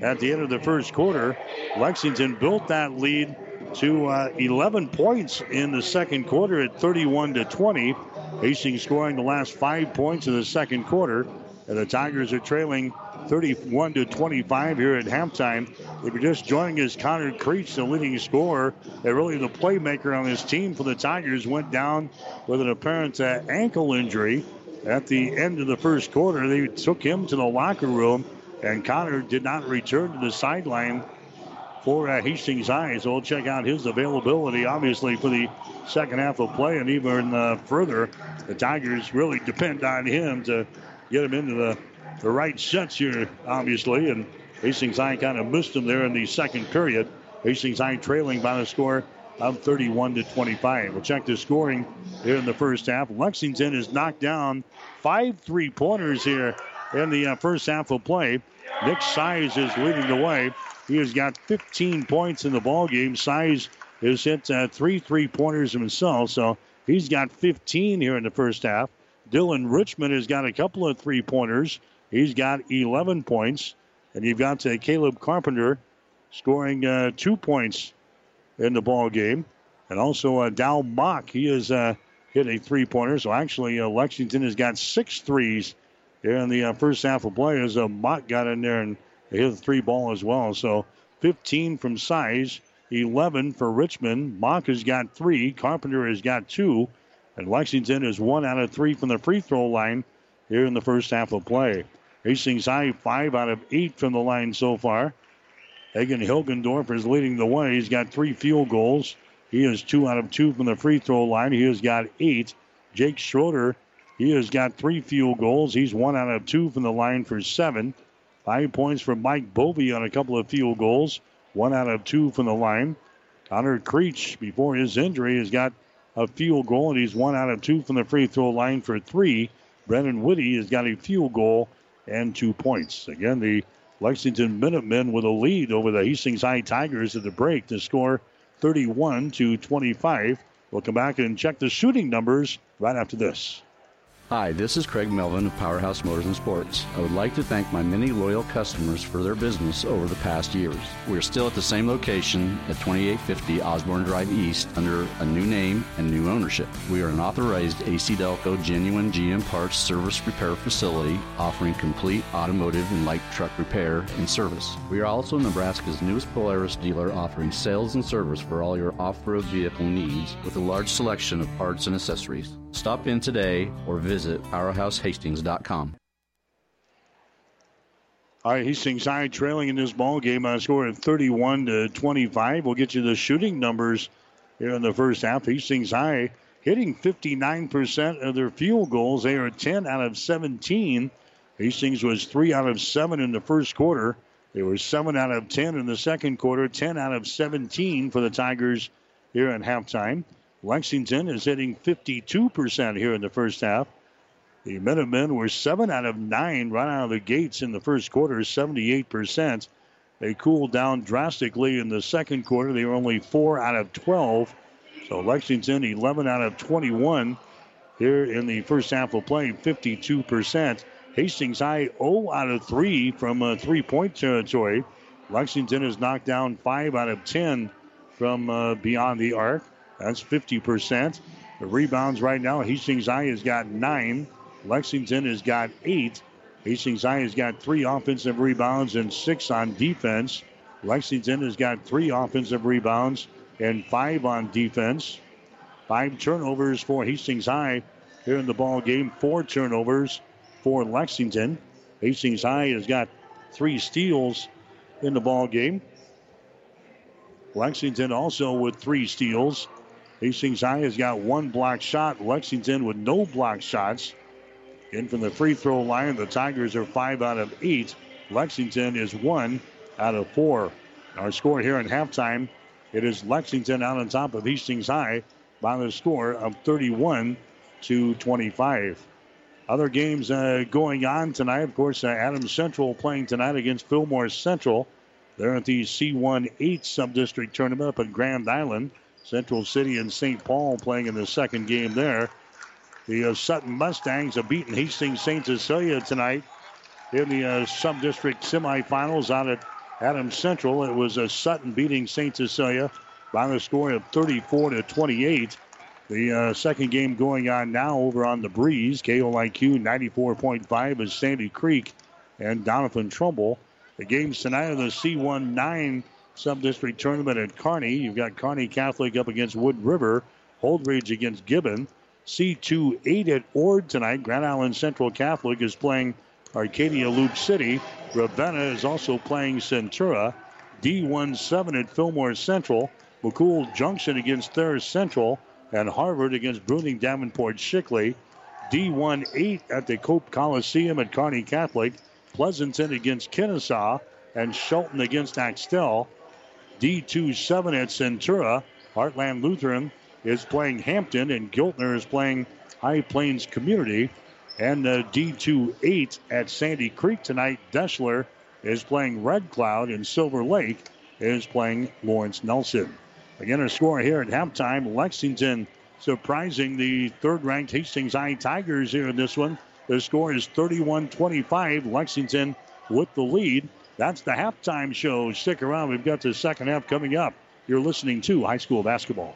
at the end of the first quarter. Lexington built that lead to uh, 11 points in the second quarter at 31 to 20. Hastings scoring the last five points in the second quarter, and the Tigers are trailing 31 to 25 here at halftime. If you're just joining us, Connor Creech, the leading scorer, and really the playmaker on this team for the Tigers, went down with an apparent uh, ankle injury at the end of the first quarter. They took him to the locker room, and Connor did not return to the sideline for uh, Hastings High. So we'll check out his availability, obviously, for the second half of play. And even uh, further, the Tigers really depend on him to get him into the, the right sets here, obviously. And Hastings High kind of missed him there in the second period. Hastings High trailing by the score of 31 to 25. We'll check the scoring here in the first half. Lexington has knocked down five three pointers here in the uh, first half of play. Nick Size is leading the way. He has got 15 points in the ball game. Size has hit uh, three three pointers himself, so he's got 15 here in the first half. Dylan Richmond has got a couple of three pointers. He's got 11 points, and you've got uh, Caleb Carpenter scoring uh, two points in the ball game, and also uh, Dow Mock. He has uh, hit a three pointer. So actually, uh, Lexington has got six threes here in the uh, first half of play. As uh, Mock got in there and they hit the three ball as well. So 15 from Size, 11 for Richmond. Mock has got three. Carpenter has got two. And Lexington is one out of three from the free throw line here in the first half of play. Hastings High, five out of eight from the line so far. Hagen Hilgendorf is leading the way. He's got three field goals. He is two out of two from the free throw line. He has got eight. Jake Schroeder, he has got three field goals. He's one out of two from the line for seven. Five points for Mike Bovey on a couple of field goals. one out of two from the line. Connor Creech, before his injury, has got a field goal, and he's one out of two from the free throw line for three. Brennan Whitty has got a field goal and two points. Again, the Lexington Minutemen with a lead over the Hastings High Tigers at the break to score 31 to 25. We'll come back and check the shooting numbers right after this.
Hi, this is Craig Melvin of Powerhouse Motors and Sports. I would like to thank my many loyal customers for their business over the past years. We are still at the same location at 2850 Osborne Drive East under a new name and new ownership. We are an authorized AC Delco genuine GM parts service repair facility offering complete automotive and light truck repair and service. We are also Nebraska's newest Polaris dealer offering sales and service for all your off-road vehicle needs with a large selection of parts and accessories. Stop in today or visit powerhousehastings.com.
All right, Hastings High trailing in this ball game uh, on a score of 31 to 25. We'll get you the shooting numbers here in the first half. Hastings High hitting 59% of their field goals. They are 10 out of 17. Hastings was 3 out of 7 in the first quarter. They were 7 out of 10 in the second quarter, 10 out of 17 for the Tigers here at halftime. Lexington is hitting 52% here in the first half. The Minutemen were 7 out of 9 right out of the gates in the first quarter, 78%. They cooled down drastically in the second quarter. They were only 4 out of 12. So Lexington 11 out of 21 here in the first half of play, 52%. Hastings High 0 out of 3 from uh, three point territory. Lexington has knocked down 5 out of 10 from uh, beyond the arc. That's 50%. The rebounds right now, Hastings High has got nine. Lexington has got eight. Hastings High has got three offensive rebounds and six on defense. Lexington has got three offensive rebounds and five on defense. Five turnovers for Hastings High here in the ball game. Four turnovers for Lexington. Hastings High has got three steals in the ball game. Lexington also with three steals. Hastings High has got one block shot. Lexington with no block shots. In from the free throw line, the Tigers are five out of eight. Lexington is one out of four. Our score here in halftime, it is Lexington out on top of Hastings High by the score of 31 to 25. Other games uh, going on tonight, of course, uh, Adams Central playing tonight against Fillmore Central. They're at the C1 8 sub-district tournament up at Grand Island. Central City and St. Paul playing in the second game there. The uh, Sutton Mustangs have beaten Hastings St. Cecilia tonight in the uh, sub-district semifinals out at Adams Central. It was uh, Sutton beating St. Cecilia by the score of 34 to 28. The uh, second game going on now over on the breeze. KLIQ 94.5 is Sandy Creek and Doniphan Trumbull. The games tonight are the C1 9 sub-district tournament at Kearney. You've got Kearney Catholic up against Wood River, Holdrege against Gibbon. C2 8 at Ord tonight. Grand Island Central Catholic is playing Arcadia Loop City. Ravenna is also playing Centura. D1 7 at Fillmore Central. McCool Junction against Thayer Central. And Harvard against Bruning Davenport Shickley. D1 8 at the Cope Coliseum at Kearney Catholic. Pleasanton against Kenesaw. And Shelton against Axtell. D2 7 at Centura. Heartland Lutheran is playing Hampton, and Giltner is playing High Plains Community. And uh, D2 8 at Sandy Creek tonight. Deshler is playing Red Cloud, and Silver Lake is playing Lawrence Nelson. Again, our score here at halftime Lexington surprising the third ranked Hastings High Tigers here in this one. The score is 31 25. Lexington with the lead. That's the halftime show. Stick around. We've got the second half coming up. You're listening to high school basketball.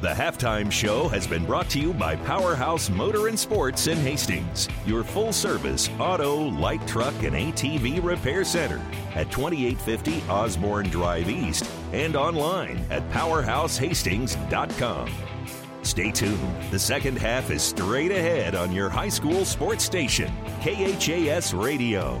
The halftime show has been brought to you by Powerhouse Motor and Sports in Hastings, your full service auto, light truck, and ATV repair center at 2850 Osborne Drive East and online at powerhousehastings.com. Stay tuned. The second half is straight ahead on your high school sports station, KHAS Radio.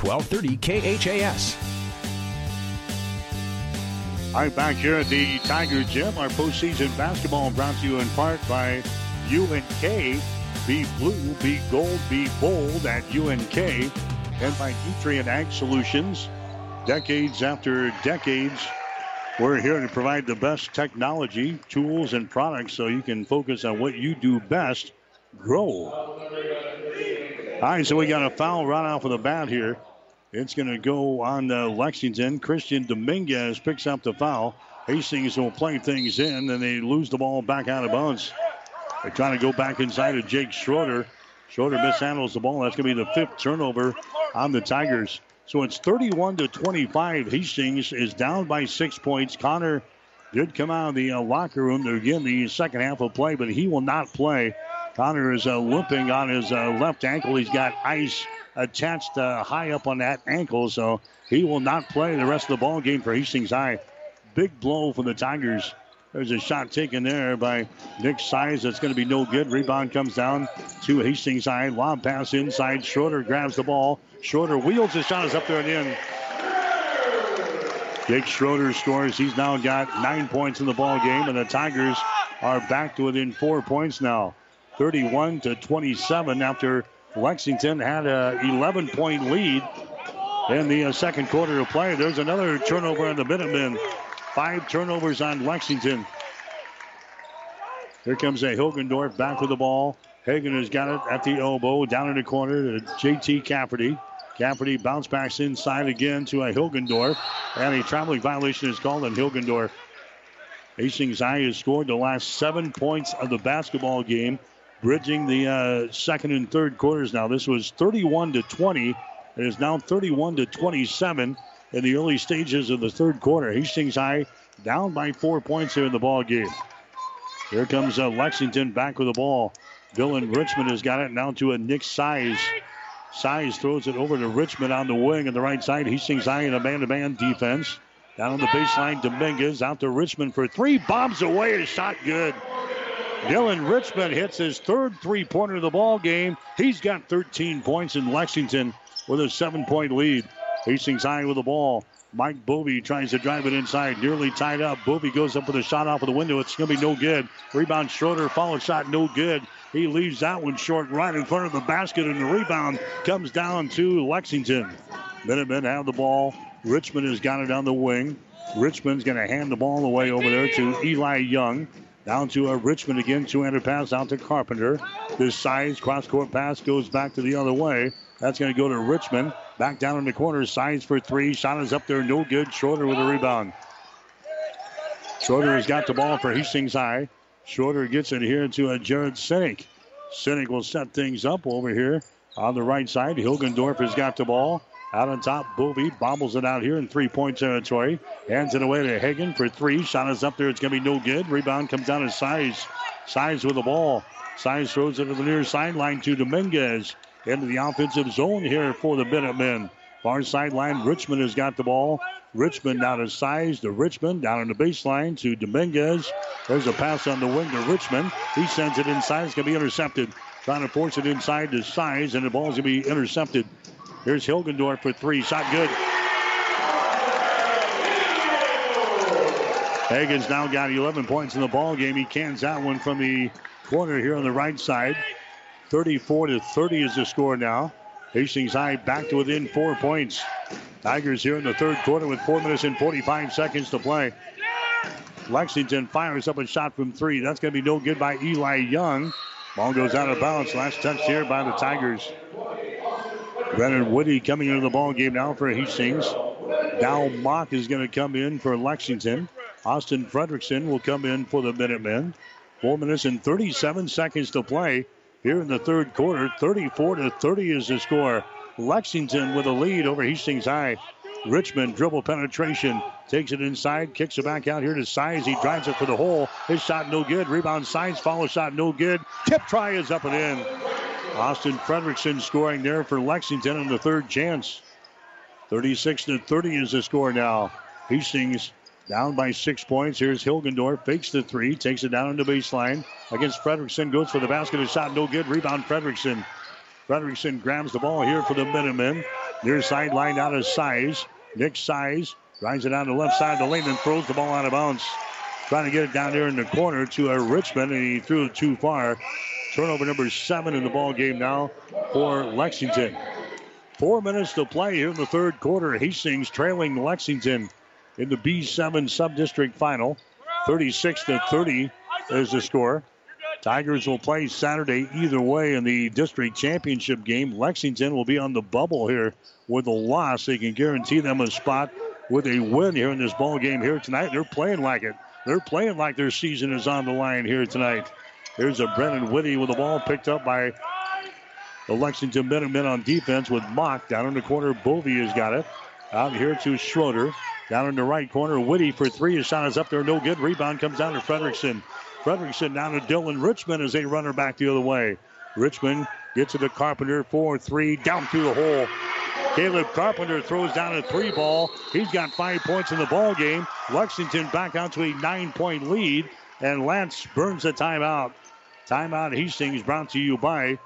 1230 KHAS.
All right, back here at the Tiger Gym, our postseason basketball brought to you in part by UNK. Be blue, be gold, be bold at UNK. And by Nutrient Ag Solutions. Decades after decades, we're here to provide the best technology, tools, and products so you can focus on what you do best grow. All right, so we got a foul right off of the bat here. It's going to go on Lexington. Christian Dominguez picks up the foul. Hastings will play things in, and they lose the ball back out of bounds. They're trying to go back inside of Jake Schroeder. Schroeder mishandles the ball. That's going to be the fifth turnover on the Tigers. So it's 31 to 25. Hastings is down by six points. Connor did come out of the uh, locker room to begin the second half of play, but he will not play. Connor is uh, limping on his uh, left ankle. He's got ice attached uh, high up on that ankle, so he will not play the rest of the ball game for Hastings High. Big blow for the Tigers. There's a shot taken there by Nick Size. That's going to be no good. Rebound comes down to Hastings High. Lob pass inside. Schroeder grabs the ball. Schroeder wheels the shot is up there and in. Jake Schroeder scores. He's now got nine points in the ball game, and the Tigers are back to within four points now. 31 to 27 after Lexington had a 11 point lead in the uh, second quarter of play. There's another turnover on the Minutemen. Five turnovers on Lexington. Here comes a Hilgendorf back with the ball. Hagen has got it at the elbow, down in the corner to JT Cafferty. Cafferty bounce backs inside again to a Hilgendorf. And a traveling violation is called on Hilgendorf. Hastings High has scored the last seven points of the basketball game, bridging the uh, second and third quarters now. This was 31 to 20. It is now 31 to 27 in the early stages of the third quarter. Hastings High down by four points here in the ball game. Here comes uh, Lexington back with the ball. Dylan Richmond has got it now to a Nick Size. Size throws it over to Richmond on the wing on the right side. Hastings High in a man-to-man defense. Down on the baseline, Dominguez out to Richmond for three. Bombs away. A shot good. Dylan Richmond hits his third three-pointer of the ball game. He's got 13 points in Lexington with a seven-point lead. Hastings High with the ball. Mike Bovey tries to drive it inside, nearly tied up. Bovey goes up with a shot off of the window. It's going to be no good. Rebound Schroeder, follow shot, no good. He leaves that one short right in front of the basket, and the rebound comes down to Lexington. Minutemen have the ball. Richmond has got it on the wing. Richmond's going to hand the ball away over there to Eli Young. Down to a Richmond again. Two-handed pass out to Carpenter. This Size cross-court pass goes back to the other way. That's going to go to Richmond. Back down in the corner. Size for three. Shot is up there. No good. Schroeder with a rebound. Schroeder has got the ball for Hastings High. Schroeder gets it here to a Jared Sinek. Sinek will set things up over here on the right side. Hilgendorf has got the ball. Out on top, Bovey bobbles it out here in three-point territory. Hands it away to Hagen for three. Shot is up there. It's going to be no good. Rebound comes down to Size. Size with the ball. Size throws it to the near sideline to Dominguez. Into the offensive zone here for the Minutemen. Far sideline, Richmond has got the ball. Richmond down to Size to Richmond. Down on the baseline to Dominguez. There's a pass on the wing to Richmond. He sends it inside. It's going to be intercepted. Trying to force it inside to Size, and the ball's going to be intercepted. Here's Hilgendorf for three. Shot good. Hagen's now got 11 points in the ball game. He cans that one from the corner here on the right side. 34 to 30 is the score now. Hastings High back to within four points. Tigers here in the third quarter with four minutes and 45 seconds to play. Lexington fires up a shot from three. That's going to be no good by Eli Young. Ball goes out of bounds. Last touch here by the Tigers. Brennan Whitty coming into the ball game now for Hastings. Dow Mock is going to come in for Lexington. Austin Fredrickson will come in for the Minutemen. Four minutes and 37 seconds to play here in the third quarter. 34 to 30 is the score. Lexington with a lead over Hastings High. Richmond dribble penetration. Takes it inside, kicks it back out here to Size. He drives it for the hole. His shot no good. Rebound Size, follow shot no good. Tip try is up and in. Austin Fredrickson scoring there for Lexington in the third chance. 36 to 30 is the score now. Hastings down by six points. Here's Hilgendorf. Fakes the three. Takes it down on the baseline. Against Fredrickson. Goes for the basket. A shot no good. Rebound Fredrickson. Fredrickson grabs the ball here for the Minutemen. Near sideline out of size. Nick Size drives it down the left side of the lane and throws the ball out of bounds. Trying to get it down there in the corner to a Richmond, and he threw it too far. Turnover number seven in the ball game now for Lexington. Four minutes to play here in the third quarter. Hastings trailing Lexington in the B7 sub-district final. 36 to 30 is the score. Tigers will play Saturday either way in the district championship game. Lexington will be on the bubble here with a loss. They can guarantee them a spot with a win here in this ball game here tonight. They're playing like it. They're playing like their season is on the line here tonight. Here's a Brennan Whitty with the ball picked up by the Lexington Minutemen on defense with Mock down in the corner. Bovey has got it. Out here to Schroeder. Down in the right corner, Whitty for three. His shot is up there, no good. Rebound comes down to Fredrickson. Fredrickson down to Dylan Richmond as they run her back the other way. Richmond gets it to Carpenter, 4 3, down through the hole. Caleb Carpenter throws down a three ball. He's got five points in the ball game. Lexington back out to a nine point lead, and Lance burns a timeout. Timeout Hastings brought to you by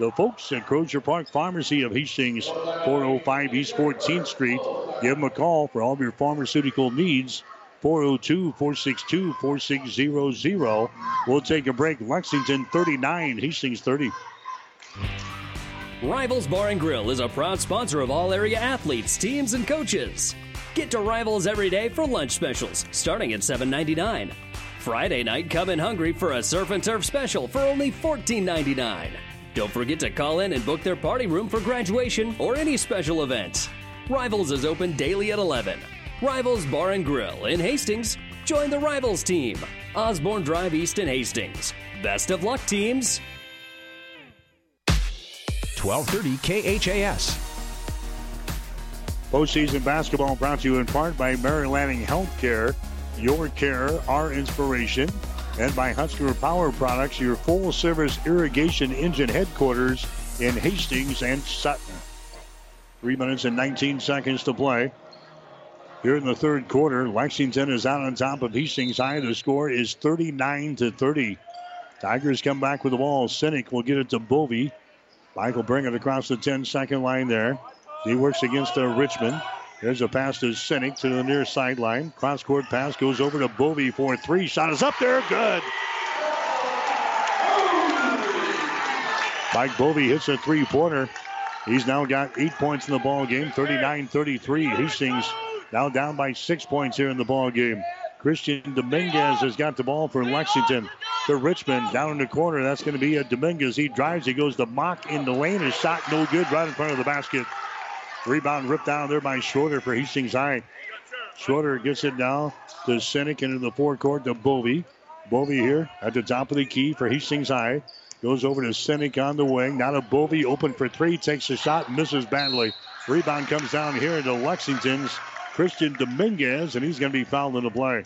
the folks at Crozier Park Pharmacy of Hastings, 405 East 14th Street. Give them a call for all of your pharmaceutical needs. 402 462 4600. We'll take a break. Lexington 39, Hastings 30.
Rivals Bar and Grill is a proud sponsor of all area athletes, teams, and coaches. Get to Rivals every day for lunch specials, starting at $7.99. Friday night, come in hungry for a surf and turf special for only $14.99. Don't forget to call in and book their party room for graduation or any special events. Rivals is open daily at 11. Rivals Bar and Grill in Hastings. Join the Rivals team. Osborne Drive East in Hastings. Best of luck, teams.
1230 KHAS.
Postseason basketball brought to you in part by Mary Lanning Healthcare. Your care, our inspiration. And by Husker Power Products, your full service irrigation engine headquarters in Hastings and Sutton. Three minutes and 19 seconds to play. Here in the third quarter, Lexington is out on top of Hastings High. The score is 39 to 30. Tigers come back with the ball. Sinek will get it to Bovey. Mike will bring it across the 10 second line there. He works against uh, Richmond. There's a pass to Sinek to the near sideline. Cross court pass goes over to Bovey for three. Shot is up there. Good. Mike Bovey hits a three pointer. He's now got eight points in the ball game, 39 33. Hastings now down by six points here in the ball game. Christian Dominguez has got the ball for Lexington to Richmond down in the corner. That's going to be a Dominguez. He drives. He goes to Mock in the lane. His shot no good right in front of the basket. Rebound ripped down there by Schroeder for Hastings High. Schroeder gets it now to Sinek into the forecourt to Bovey. Bovey here at the top of the key for Hastings High. Goes over to Sinek on the wing. Now to Bovey, open for three. Takes a shot, misses badly. Rebound comes down here to Lexington's Christian Dominguez, and he's going to be fouled in the play.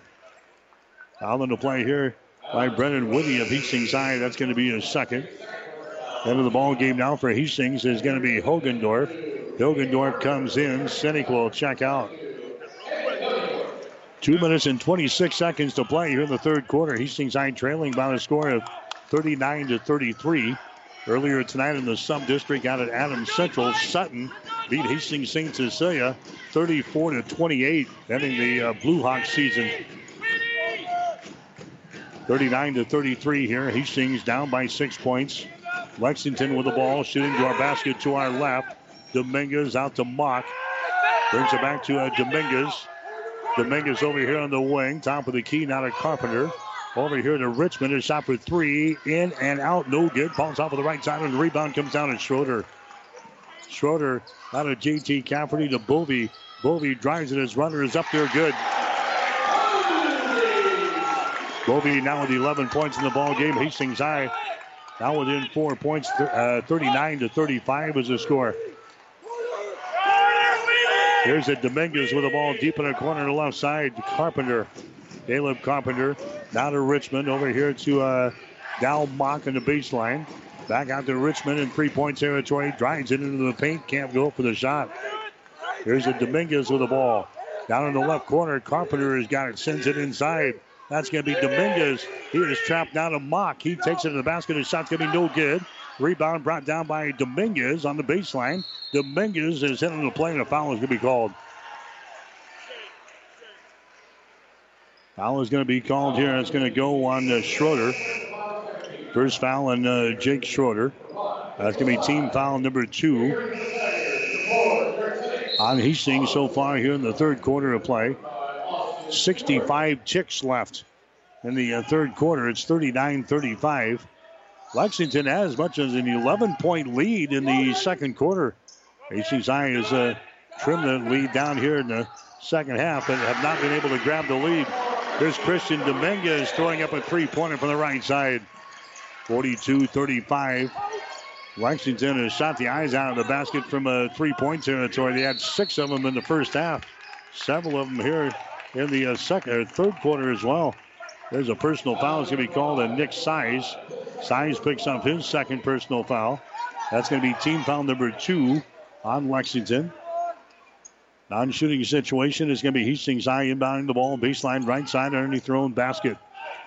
Foul in the play here by Brennan Whitty of Hastings High. That's going to be his second. End of the ball game now for Hastings is going to be Hilgendorf. Hilgendorf comes in. Sinek will check out. Two minutes and 26 seconds to play here in the third quarter. Hastings High trailing by a score of 39 to 33. Earlier tonight in the sub district out at Adams Central, Sutton beat Hastings St. Cecilia 34 to 28, ending the uh, Blue Hawks season. 39 to 33 here. Hastings down by six points. Lexington with the ball, shooting to our basket to our left. Dominguez out to Mock. Brings it back to uh, Dominguez. Dominguez over here on the wing. Top of the key now to Carpenter. Over here to Richmond. A shot for three. In and out. No good. Falls off of the right side. And the rebound comes down to Schroeder. Schroeder out of JT Cafferty to Bovey. Bovey drives it. His runner is up there good. Bovey now with 11 points in the ball game. Hastings High now within four points. Uh, 39 to 35 is the score. Here's a Dominguez with the ball deep in the corner to the left side. Carpenter, Caleb Carpenter, now to Richmond. Over here to uh, Dow Mock in the baseline. Back out to Richmond in three-point territory. Drives it into the paint. Can't go for the shot. Here's a Dominguez with the ball. Down in the left corner, Carpenter has got it. Sends it inside. That's going to be Dominguez. He is trapped down to Mock. He takes it to the basket. His shot's going to be no good. Rebound brought down by Dominguez on the baseline. Dominguez is hitting the play, and a foul is going to be called. Foul is going to be called here. It's going to go on uh, Schroeder. First foul on uh, Jake Schroeder. That's going to be team foul number two on Hastings so far here in the third quarter of play. 65 ticks left in the uh, third quarter. It's 39 35. Lexington has as much as an 11 point lead in the second quarter. High has uh, trimmed the lead down here in the second half and have not been able to grab the lead. There's Christian Dominguez throwing up a three pointer from the right side. 42 35. Lexington has shot the eyes out of the basket from a three point territory. They had six of them in the first half, several of them here in the uh, second or third quarter as well. There's a personal foul. It's going to be called a Nick Size. Size picks up his second personal foul. That's going to be team foul number two on Lexington. Non shooting situation is going to be Hastings High inbounding the ball, baseline right side underneath their own basket.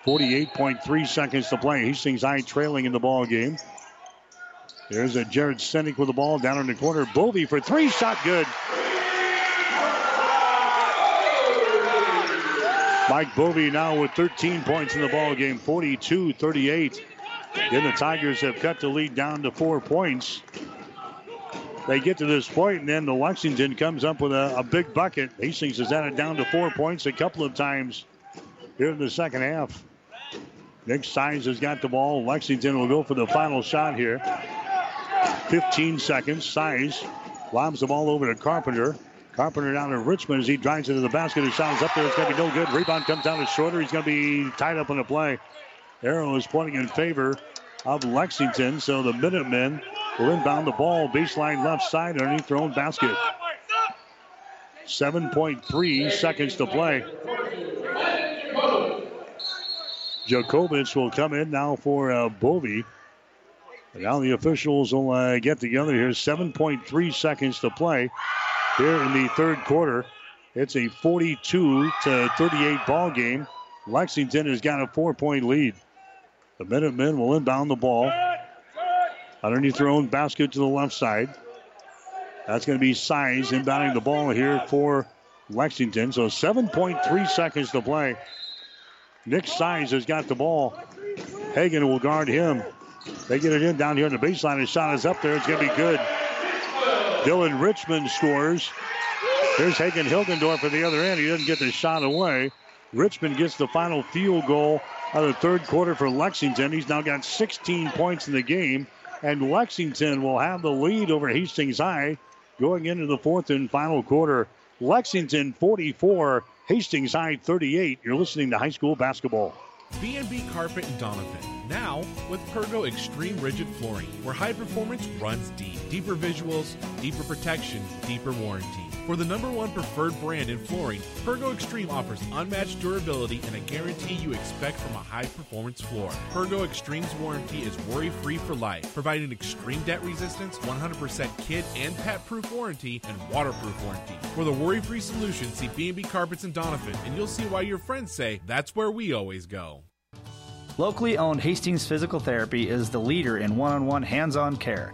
48.3 seconds to play. Hastings High trailing in the ball game. There's a Jared Sinek with the ball down in the corner. Bovey for three, shot good. Mike Bovey now with 13 points in the ball game, 42-38. Then the Tigers have cut the lead down to four points. They get to this point, and then the Lexington comes up with a, a big bucket. Hastings has added down to four points a couple of times here in the second half. Nick Size has got the ball. Lexington will go for the final shot here. 15 seconds. Size lobs the ball over to Carpenter. Carpenter down to Richmond as he drives into the basket. His shot is up there. It's going to be no good. Rebound comes down to Schroeder. He's going to be tied up in the play. Arrow is pointing in favor of Lexington. So the Minutemen will inbound the ball baseline left side underneath their own basket. 7.3 seconds to play. Jacobitz will come in now for uh, Bovey. Now the officials will uh, get together here. 7.3 seconds to play here in the third quarter. It's a 42 to 38 ball game. Lexington has got a four-point lead. The Minutemen will inbound the ball underneath their own basket to the left side. That's going to be Size inbounding the ball here for Lexington. So 7.3 seconds to play. Nick Size has got the ball. Hagen will guard him. They get it in down here on the baseline. His shot is up there. It's going to be good. Dylan Richmond scores. Here's Hagen Hilgendorf for the other end. He doesn't get the shot away. Richmond gets the final field goal of the third quarter for Lexington. He's now got 16 points in the game, and Lexington will have the lead over Hastings High going into the fourth and final quarter. Lexington 44, Hastings High 38. You're listening to high school basketball.
B&B Carpet and Doniphan. Now with Pergo Extreme Rigid Flooring, where high performance runs deep. Deeper visuals, deeper protection, deeper warranty. For the number one preferred brand in flooring, Pergo Extreme offers unmatched durability and a guarantee you expect from a high performance floor. Pergo Extreme's warranty is worry free for life, providing extreme debt resistance, 100% kid and pet proof warranty, and waterproof warranty. For the worry free solution, see B&B Carpets and Doniphan, and you'll see why your friends say that's where we always go.
Locally owned Hastings Physical Therapy is the leader in one on one hands on care.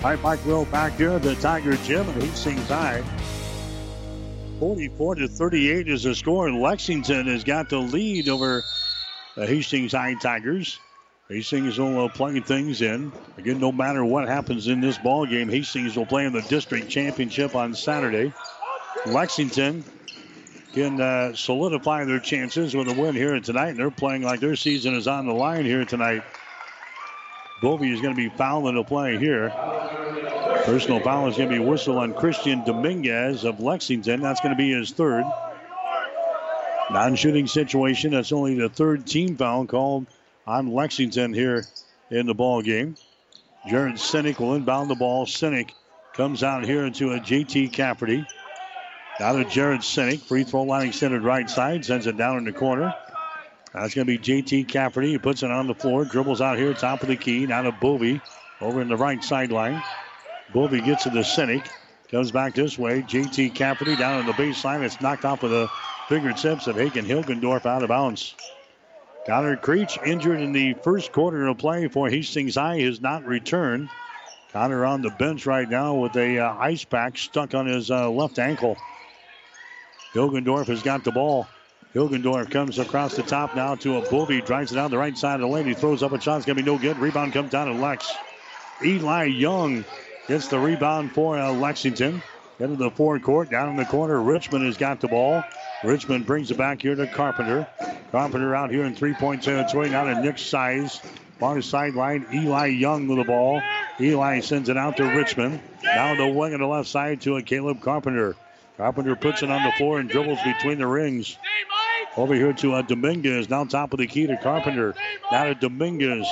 All right, Mike Will back here at the Tiger Gym at Hastings High. 44 to 38 is the score. and Lexington has got the lead over the Hastings High Tigers. Hastings will uh, play things in. Again, no matter what happens in this ball game, Hastings will play in the district championship on Saturday. Lexington can uh, solidify their chances with a win here tonight, and they're playing like their season is on the line here tonight. Bovey is going to be fouled into play here. Personal foul is going to be whistled on Christian Dominguez of Lexington. That's going to be his third. Non-shooting situation. That's only the third team foul called on Lexington here in the ball game. Jared Sinek will inbound the ball. Sinek comes out here into a JT Cafferty. Now to Jared Sinek. Free throw line extended right side. Sends it down in the corner. That's going to be JT Cafferty. He puts it on the floor. Dribbles out here, top of the key. Now to Bovey over in the right sideline. Bovey gets it the Sinek. Comes back this way. JT Cafferty down on the baseline. It's knocked off of the fingertips of Hagen Hilgendorf out of bounds. Connor Creech injured in the first quarter of play for Hastings High has not returned. Connor on the bench right now with a uh, ice pack stuck on his uh, left ankle. Hilgendorf has got the ball. Hilgendorf comes across the top now to a Bovey, drives it down the right side of the lane. He throws up a shot. It's going to be no good. Rebound comes down to Lex. Eli Young gets the rebound for uh, Lexington. Into the forward court, down in the corner. Richmond has got the ball. Richmond brings it back here to Carpenter. Carpenter out here in three-point territory. Now to Nick Size. Far sideline, Eli Young with the ball. Eli sends it out to Richmond. Now the wing on the left side to a Caleb Carpenter. Carpenter puts it on the floor and dribbles between the rings. Over here to uh, Dominguez. Now top of the key to Carpenter. Now to Dominguez.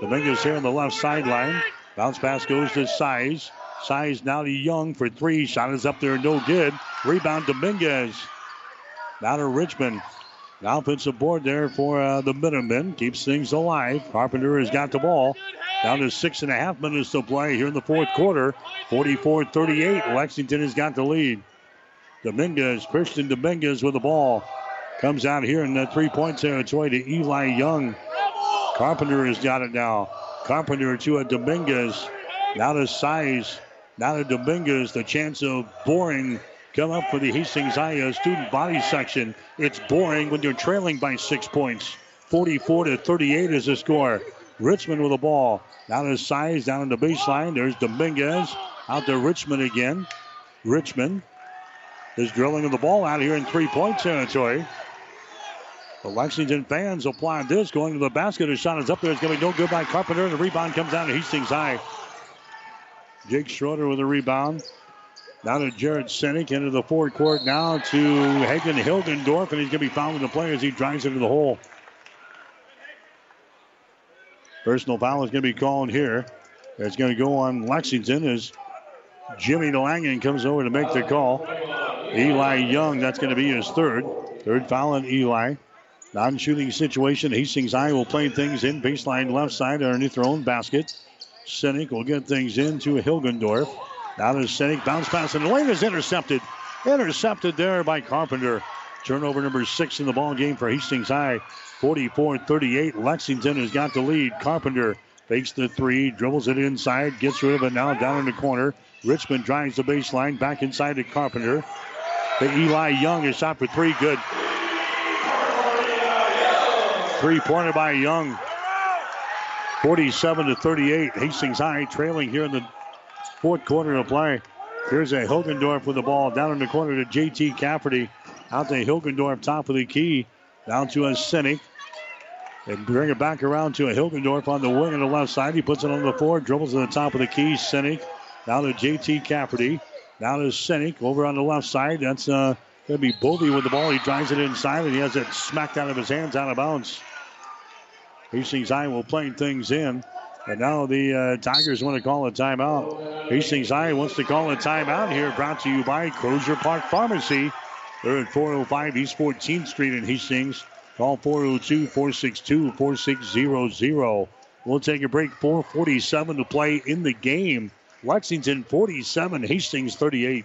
Dominguez here on the left sideline. Bounce pass goes to Size. Size now to Young for three. Shot is up there, no good. Rebound Dominguez. Now to Richmond. Now puts a board there for uh, the Minutemen. Keeps things alive. Carpenter has got the ball. Down to six and a half minutes to play here in the fourth quarter. 44 38. Lexington has got the lead. Dominguez, Christian Dominguez with the ball. Comes out here in the three point territory to Eli Young. Carpenter has got it now. Carpenter to a Dominguez. Now to Size. Now to Dominguez. The chance of boring come up for the Hastings High student body section. It's boring when you're trailing by six points. 44 to 38 is the score. Richmond with the ball. Now to Size down in the baseline. There's Dominguez. Out to Richmond again. Richmond is drilling the ball out here in three point territory. The Lexington fans applaud this. Going to the basket. A shot is up there. It's going to be no good by Carpenter. The rebound comes down to Hastings High. Jake Schroeder with a rebound. Now to Jared Sinek into the forward court now to Hagen Hilgendorf, and he's going to be fouling the play as he drives into the hole. Personal foul is going to be called here. It's going to go on Lexington as Jimmy DeLangen comes over to make the call. Eli Young, that's going to be his third. Third foul on Eli. Non shooting situation. Hastings High will play things in baseline left side underneath their own basket. Sinek will get things into Hilgendorf. Now to Sinek. Bounce pass and the lane is intercepted. Intercepted there by Carpenter. Turnover number six in the ball game for Hastings High. 44-38. Lexington has got the lead. Carpenter fakes the three, dribbles it inside, gets rid of it now down in the corner. Richmond drives the baseline back inside to Carpenter. The Eli Young is shot for three. Good. Three pointer by Young. 47 to 38. Hastings High trailing here in the fourth quarter of play. Here's a Hilgendorf with the ball down in the corner to JT Cafferty. Out to Hilgendorf, top of the key. Down to a Sinek. And bring it back around to a Hilgendorf on the wing on the left side. He puts it on the floor, dribbles to the top of the key. Sinek. Now to JT Cafferty. Now to Sinek over on the left side. That's uh, to be Bovey with the ball. He drives it inside and he has it smacked out of his hands out of bounds. Hastings High will play things in. And now the uh, Tigers want to call a timeout. Hastings High wants to call a timeout here, brought to you by Crozier Park Pharmacy. They're at 405 East 14th Street in Hastings. Call 402 462 4600. We'll take a break. 447 to play in the game. Lexington 47, Hastings 38.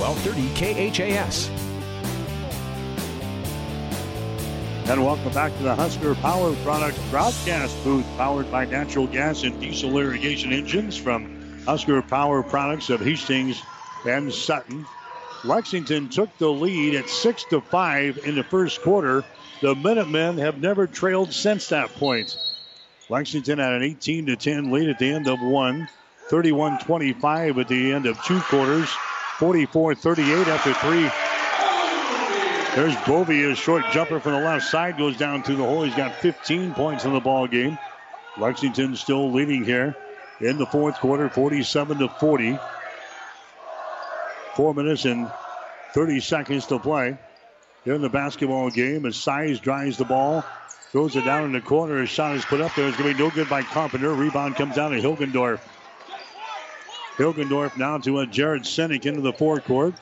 1230 KHAS.
And welcome back to the Husker Power Product broadcast booth, powered by natural gas and diesel irrigation engines from Husker Power Products of Hastings and Sutton. Lexington took the lead at six to five in the first quarter. The Minutemen have never trailed since that point. Lexington had an 18 to 10 lead at the end of one, 31 25 at the end of two quarters, 44 38 after three. There's Bovey, a short jumper from the left side, goes down through the hole. He's got 15 points in the ball game. Lexington still leading here in the fourth quarter, 47 to 40. Four minutes and 30 seconds to play. Here in the basketball game, as Size drives the ball, throws it down in the corner. His shot is put up there. It's going to be no good by Carpenter. Rebound comes down to Hilgendorf. Hilgendorf now to a Jared Sinek into the forecourt.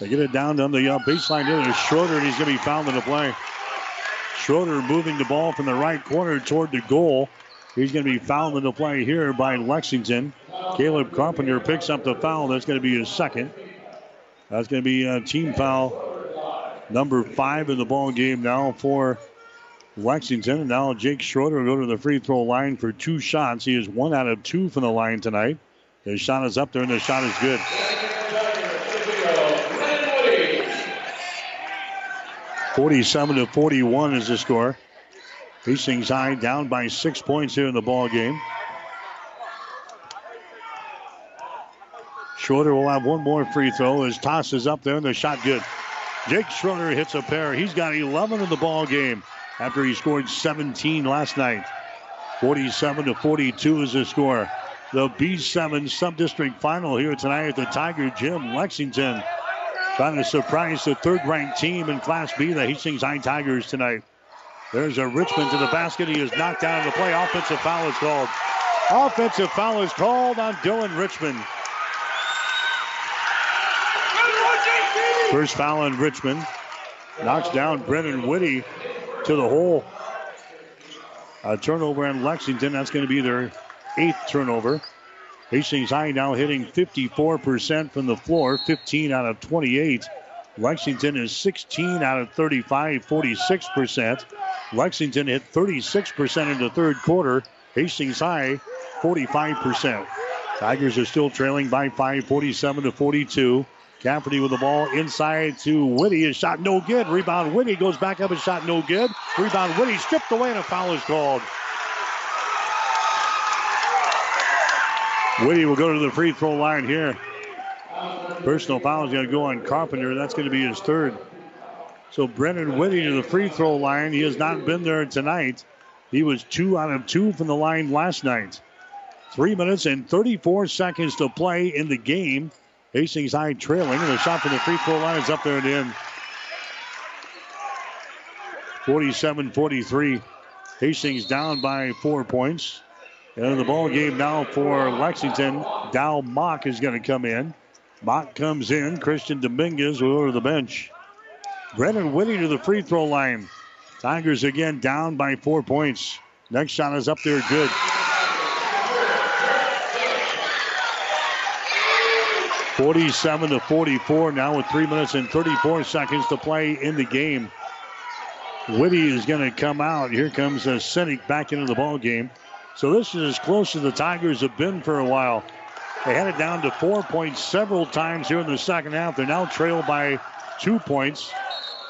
They get it down on the uh, baseline here. There's Schroeder, and he's going to be fouled in the play. Schroeder moving the ball from the right corner toward the goal. He's going to be fouled in the play here by Lexington. Caleb Carpenter picks up the foul. That's going to be his second. That's going to be a team foul number five in the ball game now for Lexington. And now Jake Schroeder will go to the free throw line for two shots. He is one out of two from the line tonight. His shot is up there, and the shot is good. 47 to 41 is the score. Hastings High down by six points here in the ball game. Schroeder will have one more free throw. His toss is up there and the shot good. Jake Schroeder hits a pair. He's got 11 in the ball game after he scored 17 last night. 47 to 42 is the score. The B7 sub-district final here tonight at the Tiger Gym, Lexington. Trying to surprise the third-ranked team in Class B, the Hastings High Tigers tonight. There's a Richmond to the basket. He is knocked down the play. Offensive foul is called. Offensive foul is called on Dylan Richmond. First foul on Richmond. Knocks down Brennan Whitty to the hole. A turnover in Lexington. That's going to be their eighth turnover. Hastings High now hitting 54% from the floor, 15 out of 28. Lexington is 16 out of 35, 46%. Lexington hit 36% in the third quarter. Hastings High, 45%. Tigers are still trailing by 5, 47 to 42. Cafferty with the ball inside to Whitty. His shot no good. Rebound Whitty goes back up. His shot no good. Rebound Whitty stripped away and a foul is called. Whitty will go to the free throw line here. Personal foul is going to go on Carpenter. That's going to be his third. So Brennan Whitty to the free throw line. He has not been there tonight. He was two out of two from the line last night. Three minutes and 34 seconds to play in the game. Hastings High trailing, and the shot from the free throw line is up there and in. 47 43. Hastings down by four points. And the ball game now for Lexington. Dow Mock is going to come in. Mock comes in. Christian Dominguez will go to the bench. Brennan Whitty to the free throw line. Tigers again down by four points. Next shot is up there, good. Forty-seven to forty-four now with three minutes and thirty-four seconds to play in the game. Whitty is going to come out. Here comes a Sinek back into the ball game. So this is as close as the Tigers have been for a while. They had it down to four points several times here in the second half. They're now trailed by two points,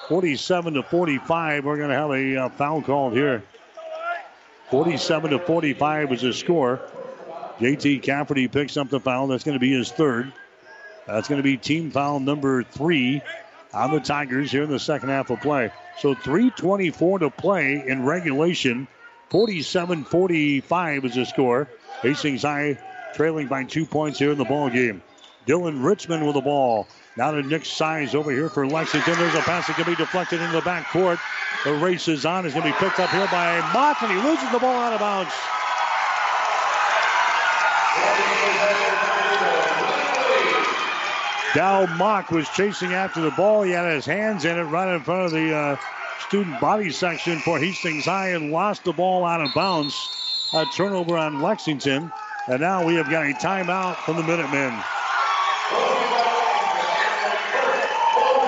47 to 45. We're going to have a uh, foul called here. 47 to 45 is the score. JT Cafferty picks up the foul. That's going to be his third. That's going to be team foul number three on the Tigers here in the second half of play. So 3.24 to play in regulation. 47 45 is the score. Hastings High trailing by two points here in the ball game. Dylan Richmond with the ball. Now to Nick Size over here for Lexington. There's a pass that can be deflected into the back court. The race is on. Is going to be picked up here by Mock, and he loses the ball out of bounds. Dow Mock was chasing after the ball. He had his hands in it right in front of the uh, student body section for Hastings High and lost the ball out of bounds. A turnover on Lexington. And now we have got a timeout from the Minutemen.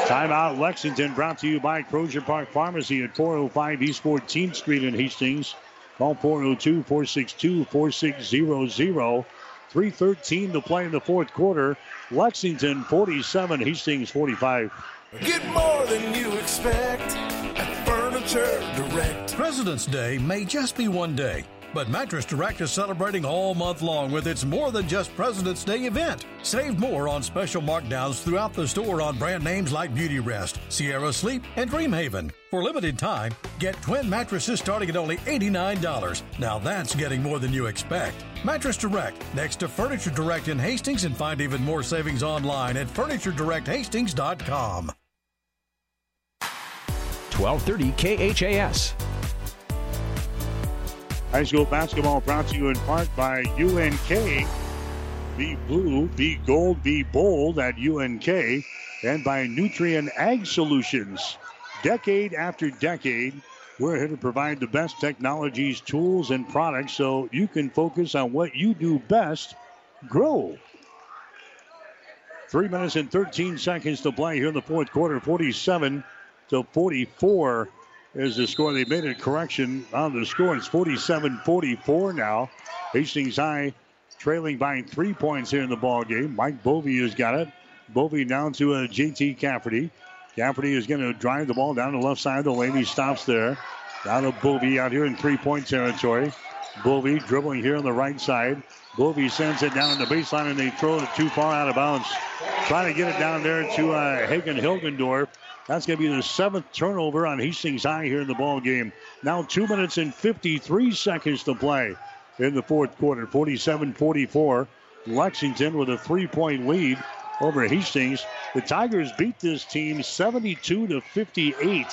Timeout Lexington brought to you by Crozier Park Pharmacy at 405 East 14th Street in Hastings. Call 402 462 4600. 3.13 to play in the fourth quarter. Lexington 47, Hastings 45.
Get more than you expect Furniture Direct.
President's Day may just be one day but Mattress Direct is celebrating all month long with its More Than Just President's Day event. Save more on special markdowns throughout the store on brand names like Beauty Rest, Sierra Sleep, and Dreamhaven. For limited time, get twin mattresses starting at only $89. Now that's getting more than you expect. Mattress Direct, next to Furniture Direct in Hastings, and find even more savings online at FurnitureDirectHastings.com.
1230 KHAS.
High school basketball brought to you in part by UNK. Be blue, be gold, be bold at UNK. And by Nutrien Ag Solutions. Decade after decade, we're here to provide the best technologies, tools, and products so you can focus on what you do best grow. Three minutes and 13 seconds to play here in the fourth quarter, 47 to 44 is the score. They made a correction on the score. It's 47 44 now. Hastings High trailing by three points here in the ball game. Mike Bovey has got it. Bovey down to uh, JT Cafferty. Cafferty is going to drive the ball down the left side of the lane. He stops there. Down to Bovey out here in three point territory. Bovey dribbling here on the right side. Bovey sends it down the baseline and they throw it too far out of bounds. Trying to get it down there to uh, Hagen Hilgendorf. That's going to be the seventh turnover on Hastings High here in the ball game. Now two minutes and 53 seconds to play in the fourth quarter. 47-44. Lexington with a three-point lead over Hastings. The Tigers beat this team 72 to 58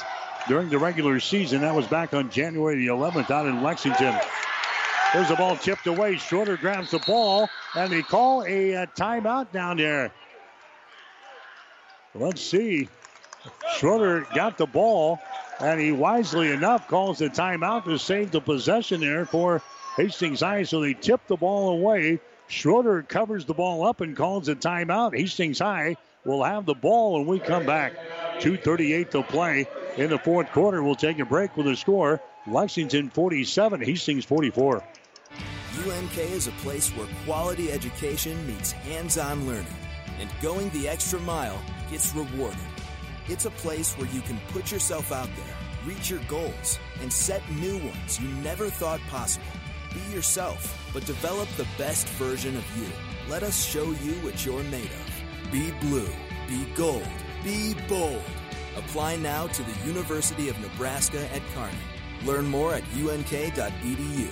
during the regular season. That was back on January the 11th out in Lexington. There's the ball tipped away. Schroeder grabs the ball, and they call a, a timeout down there. Let's see. Schroeder got the ball, and he wisely enough calls the timeout to save the possession there for Hastings High. So they tip the ball away. Schroeder covers the ball up and calls a timeout. Hastings High will have the ball when we come back. 2.38 to play in the fourth quarter. We'll take a break with a score Lexington 47, Hastings 44.
UNK is a place where quality education meets hands on learning, and going the extra mile gets rewarded. It's a place where you can put yourself out there, reach your goals, and set new ones you never thought possible. Be yourself, but develop the best version of you. Let us show you what you're made of. Be blue, be gold, be bold. Apply now to the University of Nebraska at Kearney. Learn more at unk.edu.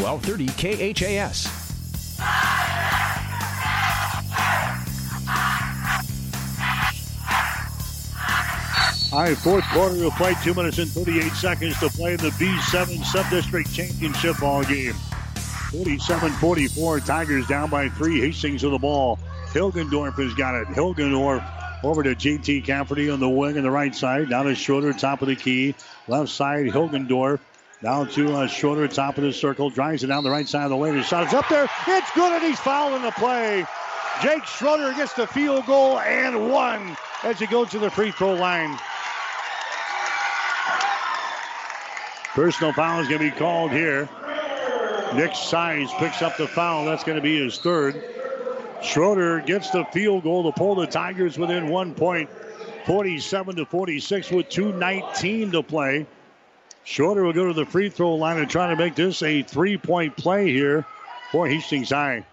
1230 KHAS.
All right, fourth quarter will play. Two minutes and 38 seconds to play the B7 Sub-District Championship ball game. 47-44, Tigers down by three. Hastings with the ball. Hilgendorf has got it. Hilgendorf over to JT Cafferty on the wing on the right side. Down to Schroeder, top of the key. Left side, Hilgendorf. Down to uh, Schroeder, top of the circle. Drives it down the right side of the lane. His shot is up there. It's good, and he's fouling the play. Jake Schroeder gets the field goal and one as he goes to the free throw line. Personal foul is going to be called here. Nick Size picks up the foul. That's going to be his third. Schroeder gets the field goal to pull the Tigers within one point, 47 to 46 with 2.19 to play Schroeder will go to the free throw line and try to make this a three point play here for Hastings High.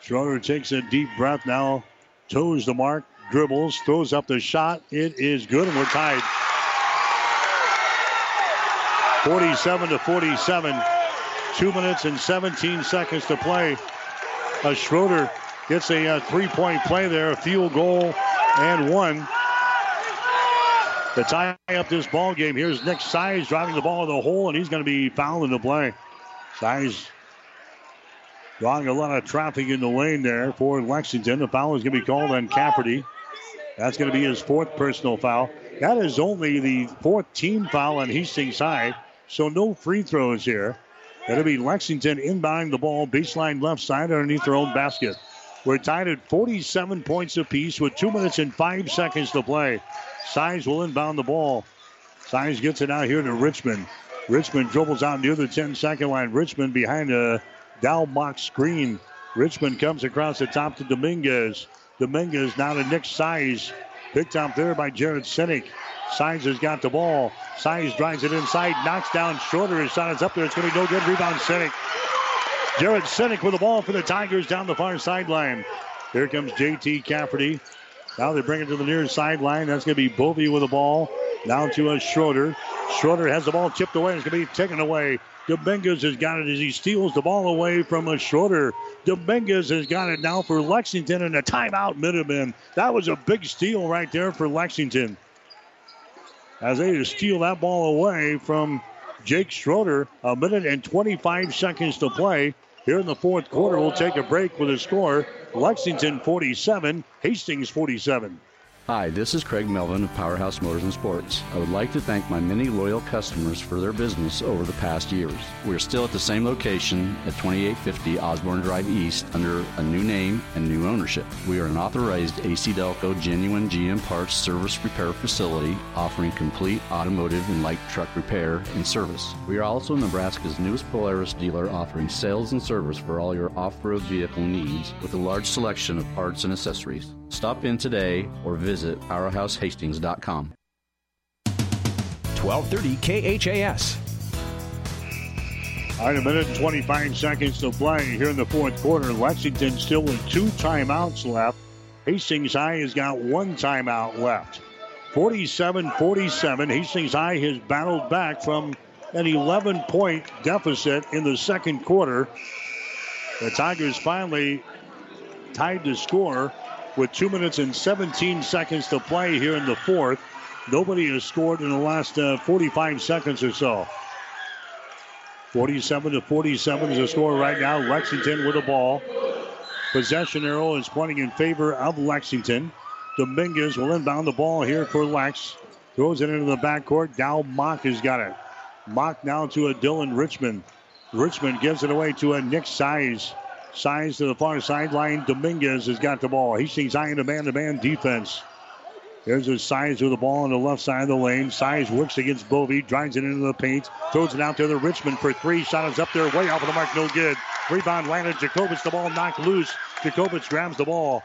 Schroeder takes a deep breath now, toes the mark, dribbles, throws up the shot. It is good, and we're tied. 47 to 47. Two minutes and 17 seconds to play. A Schroeder gets a, a uh, three-point play there, a field goal and one. To tie up this ball game, here's Nick Size driving the ball in the hole, and he's going to be fouled in the play. Size drawing a lot of traffic in the lane there for Lexington. The foul is going to be called on Cafferty. That's going to be his fourth personal foul. That is only the fourth team foul on Hastings High, so no free throws here. It'll be Lexington inbounding the ball, baseline left side underneath their own basket. We're tied at 47 points apiece with two minutes and five seconds to play. Size will inbound the ball. Size gets it out here to Richmond. Richmond dribbles out near the 10 second line. Richmond behind a Dow Mock screen. Richmond comes across the top to Dominguez. Dominguez now to Nick Size. Picked up there by Jared Sinek. Size has got the ball. Size drives it inside, knocks down Schroeder. His shot is up there. It's going to be no good. Rebound Sinek. Jared Sinek with the ball for the Tigers down the far sideline. Here comes JT Cafferty. Now they bring it to the near sideline. That's going to be Bovey with the ball. Down to a Schroeder. Schroeder has the ball tipped away. It's going to be taken away. Dominguez has got it as he steals the ball away from a Schroeder. Dominguez has got it now for Lexington and a timeout Minutemen. That was a big steal right there for Lexington. As they steal that ball away from Jake Schroeder. A minute and 25 seconds to play. Here in the fourth quarter, we'll take a break with a score Lexington 47, Hastings 47.
Hi, this is Craig Melvin of Powerhouse Motors and Sports. I would like to thank my many loyal customers for their business over the past years. We are still at the same location at 2850 Osborne Drive East under a new name and new ownership. We are an authorized AC Delco genuine GM parts service repair facility offering complete automotive and light truck repair and service. We are also Nebraska's newest Polaris dealer offering sales and service for all your off-road vehicle needs with a large selection of parts and accessories. Stop in today or visit powerhousehastings.com.
1230 KHAS.
All right, a minute and 25 seconds to play here in the fourth quarter. Lexington still with two timeouts left. Hastings High has got one timeout left. 47 47. Hastings High has battled back from an 11 point deficit in the second quarter. The Tigers finally tied the score with two minutes and 17 seconds to play here in the fourth. Nobody has scored in the last uh, 45 seconds or so. 47 to 47 is the score right now. Lexington with the ball. Possession arrow is pointing in favor of Lexington. Dominguez will inbound the ball here for Lex. Throws it into the backcourt. Dow Mock has got it. Mock now to a Dylan Richmond. Richmond gives it away to a Nick Size. Size to the far sideline. Dominguez has got the ball. Hastings high in a man-to-man defense. There's a Size with the ball on the left side of the lane. Size works against Bovey, drives it into the paint, throws it out to the Richmond for three. Shot is up there, way off of the mark, no good. Rebound landed. Jacobitz, the ball knocked loose. Jacobitz grabs the ball.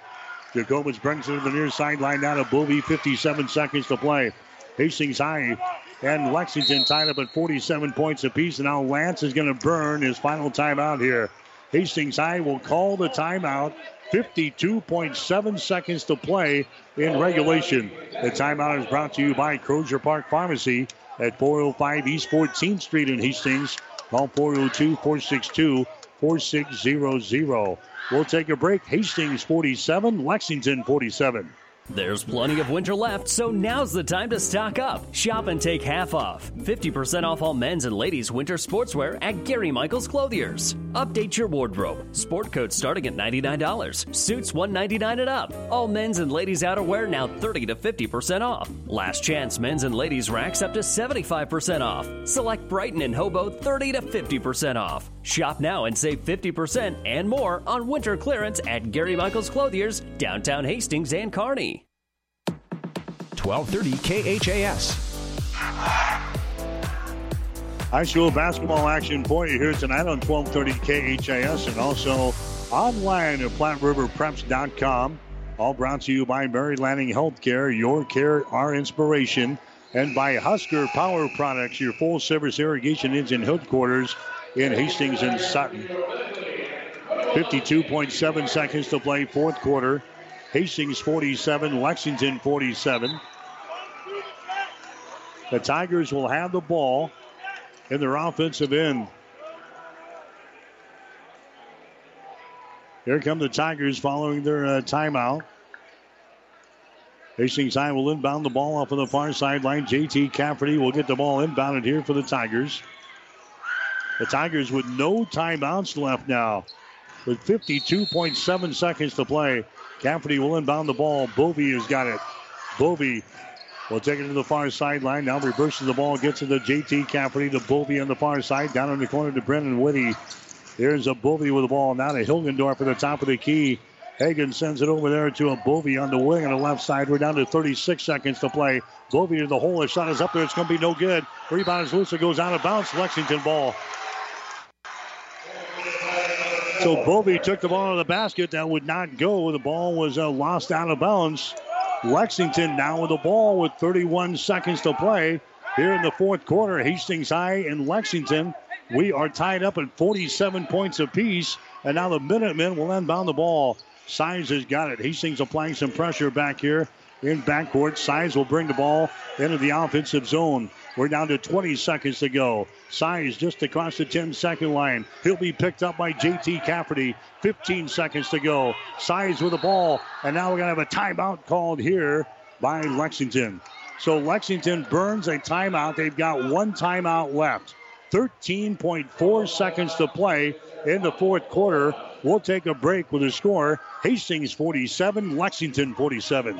Jacobitz brings it to the near sideline down to Bovey. 57 seconds to play. Hastings High and Lexington tied up at 47 points apiece. And now Lance is going to burn his final timeout here. Hastings High will call the timeout. 52.7 seconds to play in regulation. The timeout is brought to you by Crozier Park Pharmacy at 405 East 14th Street in Hastings. Call 402 462 4600. We'll take a break. Hastings 47, Lexington 47.
There's plenty of winter left, so now's the time to stock up. Shop and take half off. 50% off all men's and ladies' winter sportswear at Gary Michaels Clothiers. Update your wardrobe. Sport coats starting at $99. Suits 199 and up. All men's and ladies' outerwear now 30 to 50% off. Last chance men's and ladies' racks up to 75% off. Select Brighton and Hobo 30 to 50% off. Shop now and save 50% and more on winter clearance at Gary Michaels Clothiers, downtown Hastings and Kearney.
1230 KHAS.
High school basketball action for you here tonight on 1230 KHAS and also online at PlatteRiverPreps.com. All brought to you by Mary Lanning Healthcare, your care, our inspiration. and by Husker Power Products, your full service irrigation engine headquarters in Hastings and Sutton. 52.7 seconds to play, fourth quarter. Hastings 47, Lexington 47. The Tigers will have the ball in their offensive end. Here come the Tigers following their uh, timeout. Hastings High will inbound the ball off of the far sideline. JT Cafferty will get the ball inbounded here for the Tigers. The Tigers with no timeouts left now. With 52.7 seconds to play. Cafferty will inbound the ball. Bovey has got it. Bovey will take it to the far sideline. Now reverses the ball, gets it to JT Cafferty to Bovey on the far side. Down in the corner to Brennan Whitty. There's a Bovey with the ball. Now to Hilgendorf at the top of the key. Hagen sends it over there to a Bovey on the wing on the left side. We're down to 36 seconds to play. Bovey to the hole. His shot is up there. It's going to be no good. Rebound is loose. It goes out of bounds. Lexington ball. So Bovey took the ball to the basket. That would not go. The ball was uh, lost out of bounds. Lexington now with the ball with 31 seconds to play here in the fourth quarter. Hastings High and Lexington. We are tied up at 47 points apiece. And now the Minutemen will inbound the ball. Size has got it. Hastings applying some pressure back here in backcourt. Size will bring the ball into the offensive zone. We're down to 20 seconds to go. Size just across the 10 second line. He'll be picked up by JT Cafferty. 15 seconds to go. Size with the ball. And now we're going to have a timeout called here by Lexington. So Lexington burns a timeout. They've got one timeout left. 13.4 seconds to play in the fourth quarter. We'll take a break with the score Hastings 47, Lexington 47.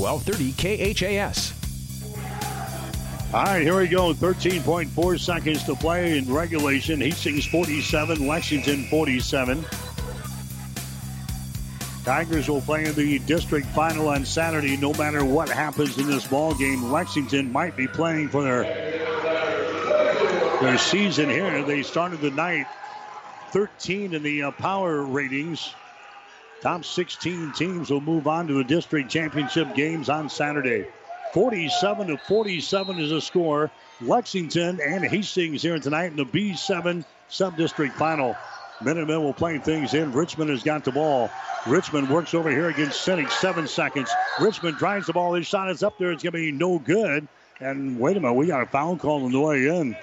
1230 KHAS.
All right, here we go. 13.4 seconds to play in regulation. Hastings 47, Lexington 47. Tigers will play in the district final on Saturday. No matter what happens in this ball game, Lexington might be playing for their their season here. They started the night 13 in the uh, power ratings. Top 16 teams will move on to the district championship games on Saturday. 47 to 47 is the score. Lexington and Hastings here tonight in the B7 sub-district final. Minutemen will play things in. Richmond has got the ball. Richmond works over here against Sinek. Seven seconds. Richmond drives the ball. His shot is up there. It's going to be no good. And wait a minute, we got a foul call on the way in.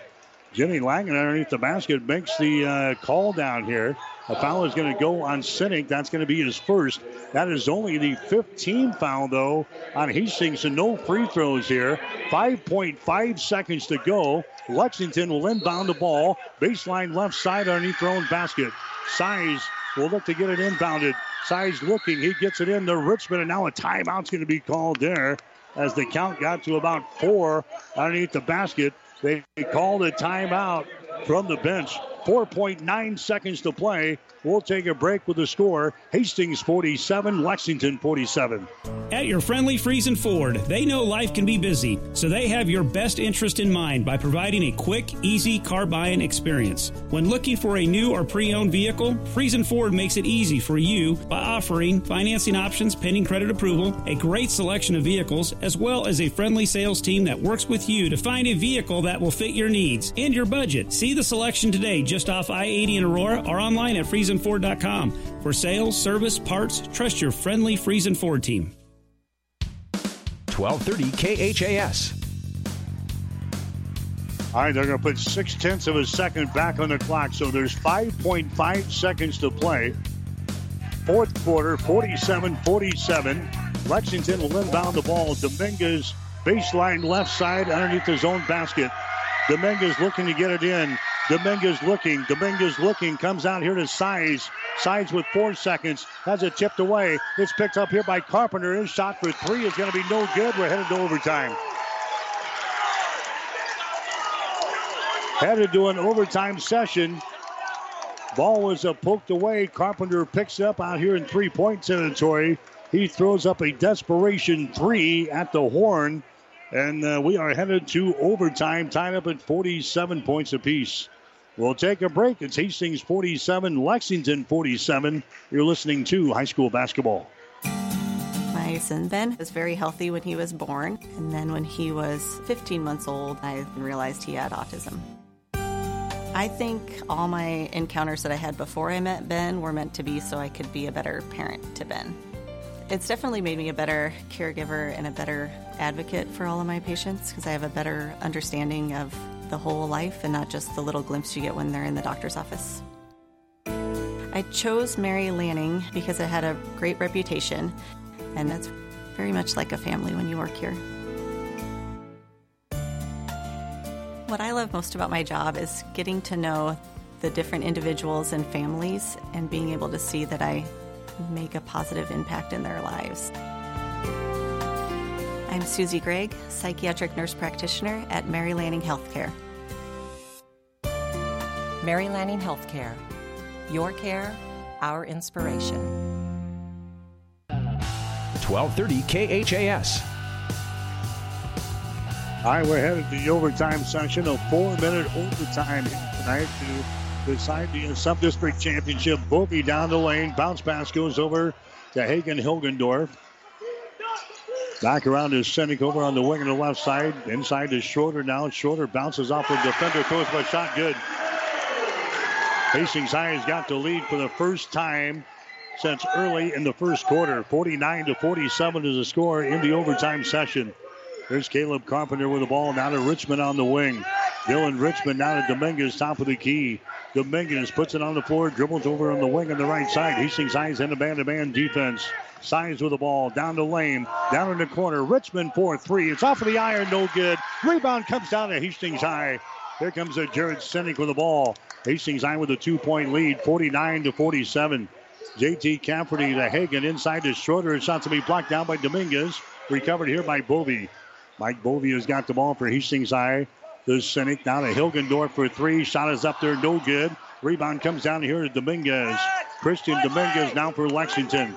Jimmy Langen underneath the basket makes the uh, call down here. A foul is going to go on Sinek. That's going to be his first. That is only the 15th foul, though, on Hastings, so no free throws here. 5.5 seconds to go. Lexington will inbound the ball. Baseline left side underneath their own basket. Size will look to get it inbounded. Size looking. He gets it in to Richmond, and now a timeout's going to be called there as the count got to about four underneath the basket. They called a timeout from the bench. 4.9 seconds to play. We'll take a break with the score Hastings 47, Lexington 47.
At your friendly Friesen Ford, they know life can be busy, so they have your best interest in mind by providing a quick, easy car buying experience. When looking for a new or pre owned vehicle, Friesen Ford makes it easy for you by offering financing options pending credit approval, a great selection of vehicles, as well as a friendly sales team that works with you to find a vehicle that will fit your needs and your budget. See the selection today just off I 80 in Aurora or online at FriesenFord.com. For sales, service, parts, trust your friendly Friesen Ford team.
1230 KHAS.
All right, they're going to put six tenths of a second back on the clock, so there's 5.5 seconds to play. Fourth quarter, 47 47. Lexington will inbound the ball. Dominguez, baseline left side underneath his own basket. Dominguez looking to get it in. Dominguez looking. Dominguez looking. Comes out here to Size. Size with four seconds. Has it tipped away. It's picked up here by Carpenter. His shot for three is going to be no good. We're headed to overtime. Headed to an overtime session. Ball was uh, poked away. Carpenter picks up out here in three point territory. He throws up a desperation three at the horn. And uh, we are headed to overtime, tied up at 47 points apiece. We'll take a break. It's Hastings 47, Lexington 47. You're listening to high school basketball.
My son Ben was very healthy when he was born. And then when he was 15 months old, I realized he had autism. I think all my encounters that I had before I met Ben were meant to be so I could be a better parent to Ben. It's definitely made me a better caregiver and a better advocate for all of my patients because I have a better understanding of the whole life and not just the little glimpse you get when they're in the doctor's office. I chose Mary Lanning because it had a great reputation, and that's very much like a family when you work here. What I love most about my job is getting to know the different individuals and families and being able to see that I make a positive impact in their lives. I'm Susie Gregg, psychiatric nurse practitioner at Mary Lanning Healthcare.
Mary Lanning Healthcare. Your care, our inspiration.
1230 KHAS.
All right, we're headed to the overtime session, a four-minute overtime tonight to decide the sub-district championship. Bovey down the lane, bounce pass goes over to Hagen Hilgendorf. Back around to Sinek over on the wing on the left side. Inside to Schroeder now. Schroeder bounces off the defender, throws a shot good. Hastings High has got the lead for the first time since early in the first quarter. 49 to 47 is the score in the overtime session. There's Caleb Carpenter with the ball. Now to Richmond on the wing. Dylan Richmond now to Dominguez, top of the key. Dominguez puts it on the floor, dribbles over on the wing on the right side. Hastings High's in a man-to-man defense. Size with the ball down the lane, down in the corner. Richmond 4-3. It's off of the iron, no good. Rebound comes down to Hastings High. Here comes a Jared Sinek with the ball. Hastings High with a two-point lead, 49 to 47. JT Cafferty to Hagen inside to Schroeder. Shot to be blocked down by Dominguez. Recovered here by Bovey. Mike Bovey has got the ball for Hastings High. The Sinek down to Hilgendorf for three. Shot is up there, no good. Rebound comes down here to Dominguez. Christian Dominguez now for Lexington.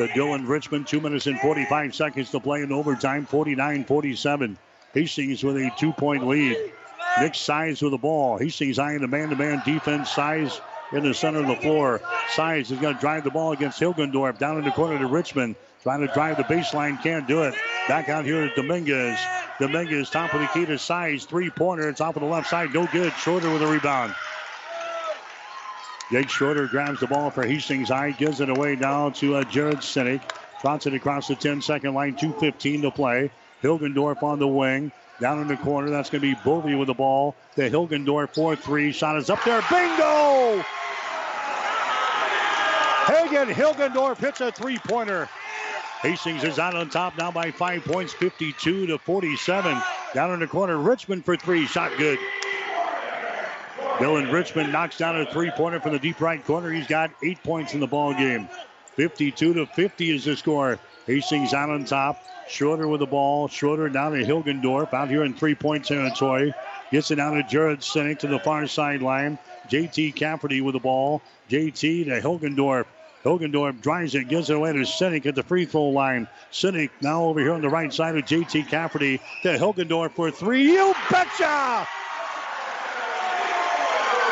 To Dylan Richmond, two minutes and 45 seconds to play in overtime, 49 47. Hastings with a two point lead. Nick Size with the ball. Hastings high in the man to man defense. Size in the center of the floor. Size is going to drive the ball against Hilgendorf down in the corner to Richmond. Trying to drive the baseline, can't do it. Back out here to Dominguez. Dominguez, top of the key to Size. Three pointer. Off of the left side. No good. Schroeder with a rebound. Jake Schroeder grabs the ball for Hastings High, gives it away now to uh, Jared Sinek. Trots it across the 10 second line, 2.15 to play. Hilgendorf on the wing. Down in the corner, that's going to be Bovey with the ball. The Hilgendorf 4 3. Shot is up there. Bingo! Hagen Hilgendorf hits a three pointer. Hastings is out on top now by five points, 52 to 47. Down in the corner, Richmond for three. Shot good. Dylan Richmond knocks down a three-pointer from the deep right corner. He's got eight points in the ball game. 52 to 50 is the score. Hastings out on top. Schroeder with the ball. Schroeder down to Hilgendorf out here in three-point territory. Gets it down to Jared Sinek to the far sideline. JT Cafferty with the ball. JT to Hilgendorf. Hilgendorf drives it, gives it away to Sinek at the free throw line. Sinek now over here on the right side of JT Cafferty to Hilgendorf for three. You betcha!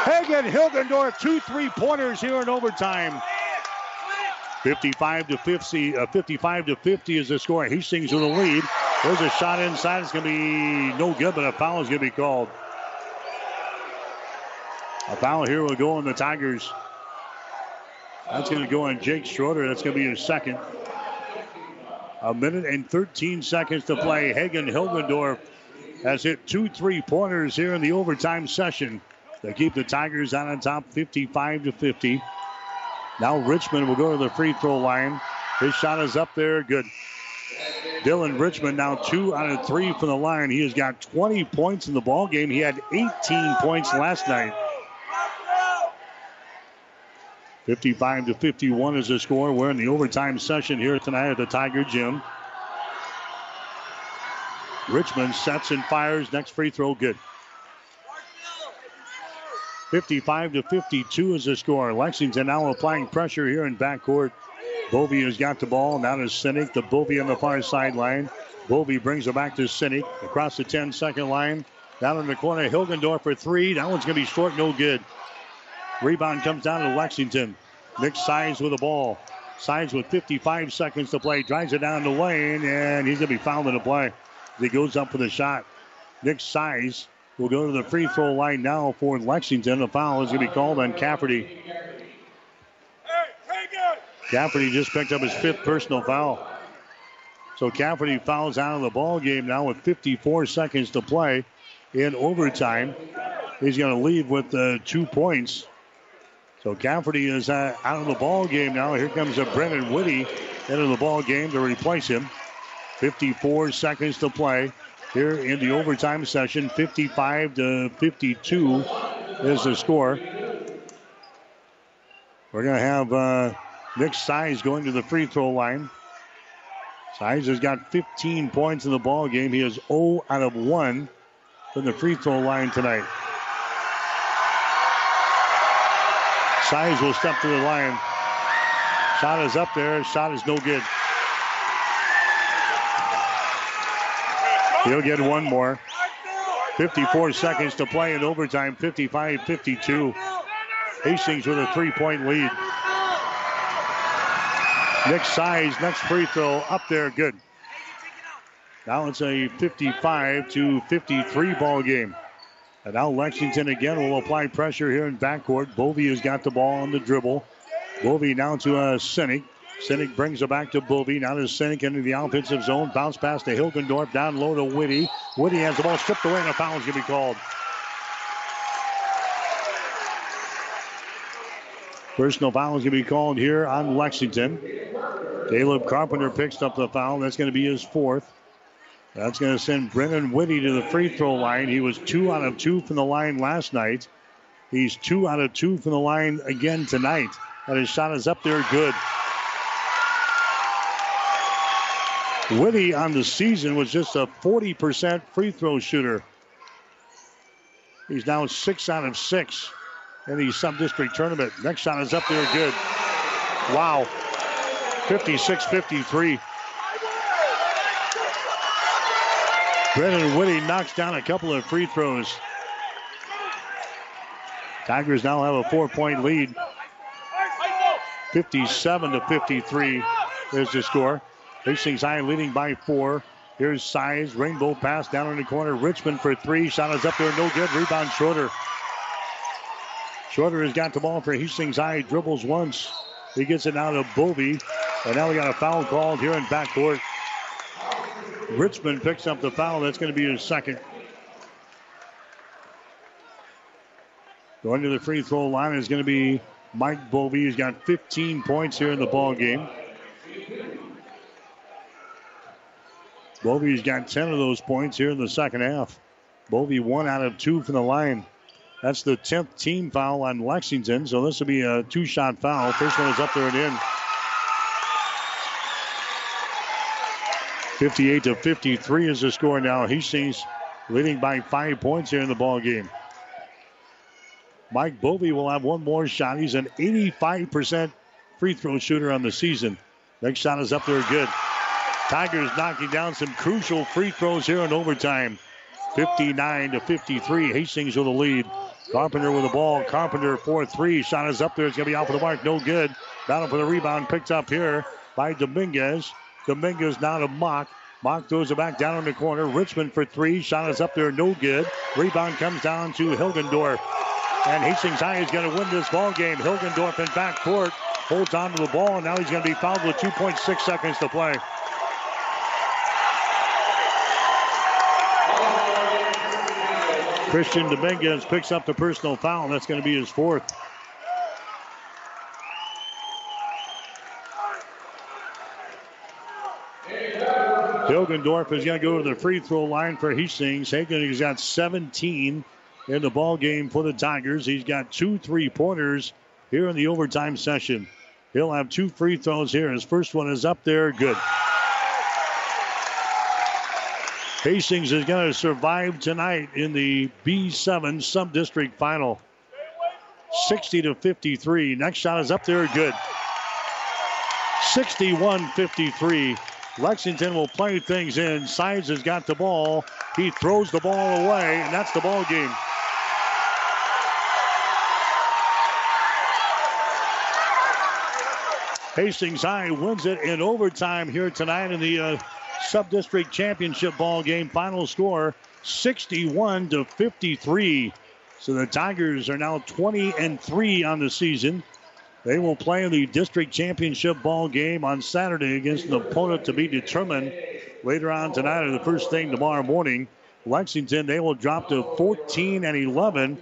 Hagen Hilgendorf, two three pointers here in overtime. 55 to 50, uh, 55 to 50 is the score. Hastings with the lead. There's a shot inside. It's going to be no good, but a foul is going to be called. A foul here will go on the Tigers. That's going to go on Jake Schroeder. That's going to be his second. A minute and 13 seconds to play. Hagen Hilgendorf has hit two three pointers here in the overtime session. They keep the Tigers out on top 55 to 50. Now Richmond will go to the free throw line. His shot is up there. Good. Dylan Richmond now two out of three from the line. He has got 20 points in the ball game. He had 18 points last night. 55 to 51 is the score. We're in the overtime session here tonight at the Tiger Gym. Richmond sets and fires. Next free throw, good. 55 to 52 is the score. Lexington now applying pressure here in backcourt. Bovey has got the ball. Now to Sinek. The Bovey on the far sideline. Bovey brings it back to Sinek across the 10 second line. Down in the corner, Hilgendorf for three. That one's going to be short, no good. Rebound comes down to Lexington. Nick Size with the ball. Size with 55 seconds to play. Drives it down the lane, and he's going to be fouled in the play. He goes up for the shot. Nick Size will go to the free throw line now for Lexington. The foul is going to be called on Cafferty. Cafferty just picked up his fifth personal foul. So Cafferty fouls out of the ball game now with 54 seconds to play in overtime. He's going to leave with uh, two points. So Cafferty is uh, out of the ball game now. Here comes a Brennan Whitty into the ball game to replace him. 54 seconds to play here in the overtime session. 55 to 52 is the score. We're going to have uh, Nick Size going to the free throw line. Size has got 15 points in the ball game. He is 0 out of 1 from the free throw line tonight. Size will step to the line. Shot is up there. Shot is no good. He'll get one more. 54 seconds to play in overtime. 55 52. Hastings with a three point lead. Nick Size, next free throw up there, good. Now it's a 55 to 53 ball game. And now Lexington again will apply pressure here in backcourt. Bovey has got the ball on the dribble. Bovey now to uh, Sinek. Sinek brings it back to Bovey. Now to Sinek into the offensive zone. Bounce pass to Hilgendorf. Down low to Whitty. Whitty has the ball stripped away and a foul is going to be called. Personal foul is going to be called here on Lexington. Caleb Carpenter picks up the foul. That's going to be his fourth. That's going to send Brennan Whitty to the free throw line. He was two out of two from the line last night. He's two out of two from the line again tonight. And his shot is up there good. Whitty on the season was just a 40% free throw shooter. He's now six out of six in the sub district tournament. Next shot is up there good. Wow. 56 53. Brennan Whitty knocks down a couple of free throws. Tigers now have a four point lead. 57 to 53 is the score. Hastings High leading by four. Here's Size, rainbow pass down in the corner. Richmond for three. Shot is up there, no good. Rebound Schroeder. Schroeder has got the ball for Hastings High. Dribbles once. He gets it out to Bovey. And now we got a foul called here in backcourt. Richmond picks up the foul. That's going to be his second. Going to the free throw line is going to be Mike Bovey. He's got 15 points here in the ball game. Bovey's got 10 of those points here in the second half. Bovey one out of two from the line. That's the 10th team foul on Lexington, so this will be a two shot foul. First one is up there and in. 58 to 53 is the score now. Hastings leading by five points here in the ball game. Mike Bovey will have one more shot. He's an 85% free throw shooter on the season. Next shot is up there good. Tigers knocking down some crucial free throws here in overtime. 59 to 53. Hastings with the lead. Carpenter with the ball. Carpenter 4 3. Shot is up there. It's going to be off of the mark. No good. Battle for the rebound picked up here by Dominguez. Dominguez now to Mock. Mock throws it back down in the corner. Richmond for three. Shot is up there, no good. Rebound comes down to Hilgendorf. And Hastings High is going to win this ball game. Hilgendorf in backcourt holds on to the ball, and now he's going to be fouled with 2.6 seconds to play. Christian Dominguez picks up the personal foul. and That's going to be his fourth. Hilgendorf is going to go to the free throw line for Hastings. Hagen has got 17 in the ball game for the Tigers. He's got two three pointers here in the overtime session. He'll have two free throws here. His first one is up there. Good. Hastings is going to survive tonight in the B7 sub-district final. 60 to 53. Next shot is up there. Good. 61 53. Lexington will play things in. Size has got the ball. He throws the ball away, and that's the ball game. Hastings High wins it in overtime here tonight in the uh, sub-district championship ball game. Final score 61 to 53. So the Tigers are now 20 and 3 on the season. They will play in the district championship ball game on Saturday against an opponent to be determined later on tonight or the first thing tomorrow morning. Lexington, they will drop to 14 and 11.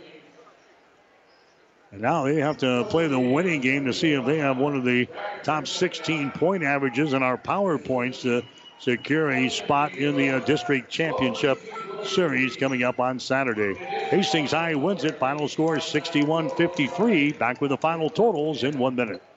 And now they have to play the winning game to see if they have one of the top 16 point averages in our power points to secure a spot in the uh, district championship series coming up on Saturday. Hastings High wins it. Final score 61 53. Back with the final totals in one minute.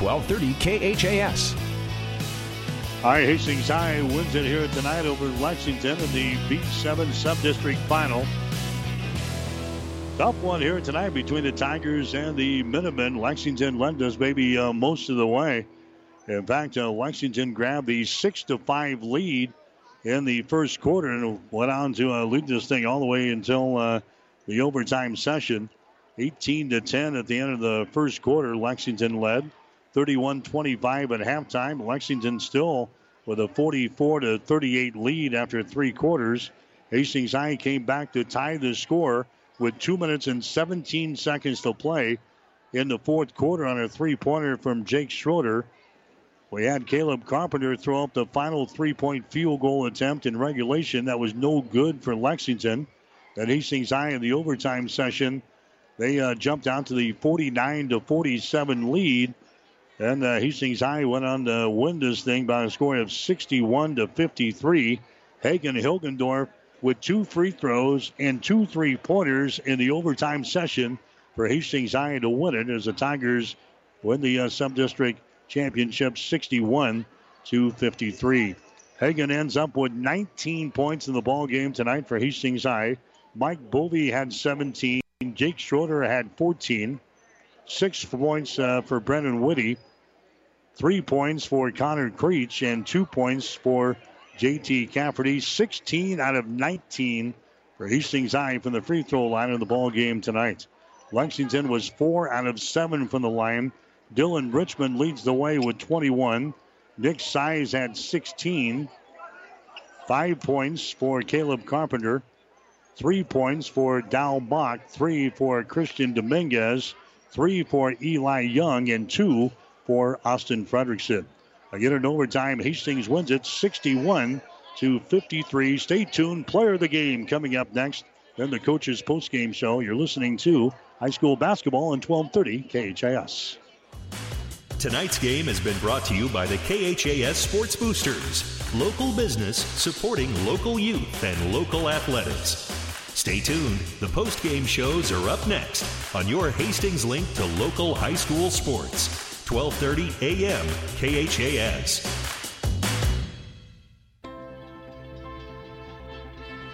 1230 KHAS.
High Hastings High wins it here tonight over Lexington in the B7 sub-district final. Tough one here tonight between the Tigers and the Minutemen. Lexington led us maybe uh, most of the way. In fact, uh, Lexington grabbed the six to five lead in the first quarter and went on to uh, lead this thing all the way until uh, the overtime session. 18 to 10 at the end of the first quarter. Lexington led. 31 25 at halftime. Lexington still with a 44 to 38 lead after three quarters. Hastings High came back to tie the score with two minutes and 17 seconds to play in the fourth quarter on a three pointer from Jake Schroeder. We had Caleb Carpenter throw up the final three point field goal attempt in regulation. That was no good for Lexington. At Hastings High in the overtime session, they uh, jumped out to the 49 to 47 lead. And uh, Hastings High went on to win this thing by a score of 61 to 53. Hagen Hilgendorf with two free throws and two three pointers in the overtime session for Hastings High to win it as the Tigers win the uh, sub district championship 61 to 53. Hagen ends up with 19 points in the ball game tonight for Hastings High. Mike Bovey had 17. Jake Schroeder had 14. Six points uh, for Brennan Whitty. Three points for Connor Creech and two points for JT Cafferty. 16 out of 19 for Hastings High from the free throw line in the ball game tonight. Lexington was four out of seven from the line. Dylan Richmond leads the way with 21. Nick Size had 16. Five points for Caleb Carpenter. Three points for Dow Mock. Three for Christian Dominguez. Three for Eli Young. And two for Austin Frederickson. Again, in overtime, Hastings wins it 61 to 53. Stay tuned. Player of the game coming up next. Then the coach's postgame show. You're listening to high school basketball on 1230 KHAS.
Tonight's game has been brought to you by the KHAS Sports Boosters, local business supporting local youth and local athletics. Stay tuned. The post-game shows are up next on your Hastings link to local high school sports. 1230 AM KHAS.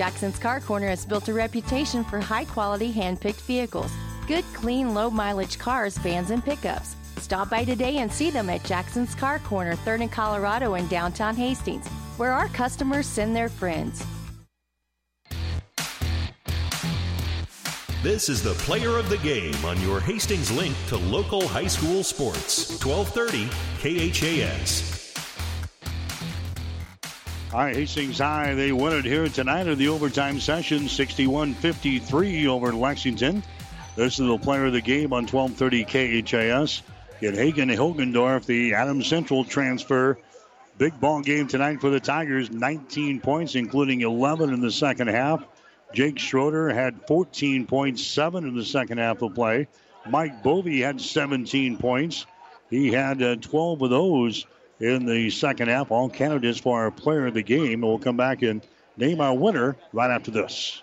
Jackson's Car Corner has built a reputation for high quality hand picked vehicles. Good, clean, low mileage cars, vans, and pickups. Stop by today and see them at Jackson's Car Corner, 3rd and Colorado in downtown Hastings, where our customers send their friends.
This is the player of the game on your Hastings link to local high school sports. 1230 KHAS.
Right, Hastings High, they win it here tonight in the overtime session, 61-53 over Lexington. This is the player of the game on 1230 KHAS. Get Hagen Hilgendorf, the Adams Central transfer. Big ball game tonight for the Tigers, 19 points, including 11 in the second half. Jake Schroeder had 14.7 in the second half of play. Mike Bovey had 17 points. He had uh, 12 of those in the second half. All candidates for our player of the game. We'll come back and name our winner right after this.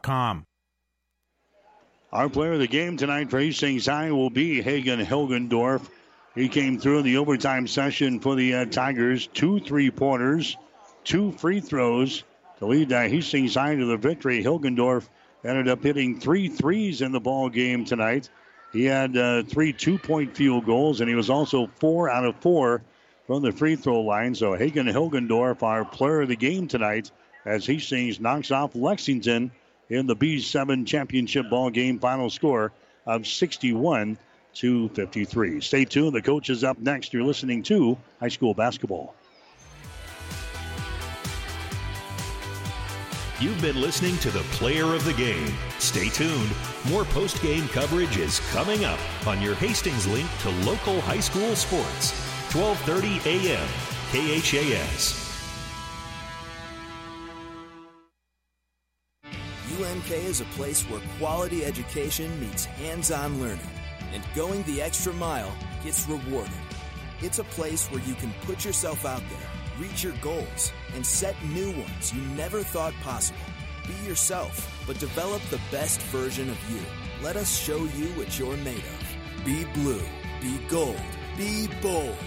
Our player of the game tonight for Hastings High will be Hagen Hilgendorf. He came through the overtime session for the uh, Tigers. Two three pointers, two free throws to lead uh, Hastings High to the victory. Hilgendorf ended up hitting three threes in the ball game tonight. He had uh, three two point field goals, and he was also four out of four from the free throw line. So Hagen Hilgendorf, our player of the game tonight, as Hastings knocks off Lexington in the B7 championship ball game. Final score of 61 to 53. Stay tuned. The coach is up next. You're listening to high school basketball.
You've been listening to the player of the game. Stay tuned. More post game coverage is coming up on your Hastings link to local high school sports. 1230 a.m. KHAS.
UNK is a place where quality education meets hands on learning, and going the extra mile gets rewarded. It's a place where you can put yourself out there, reach your goals, and set new ones you never thought possible. Be yourself, but develop the best version of you. Let us show you what you're made of. Be blue, be gold, be bold.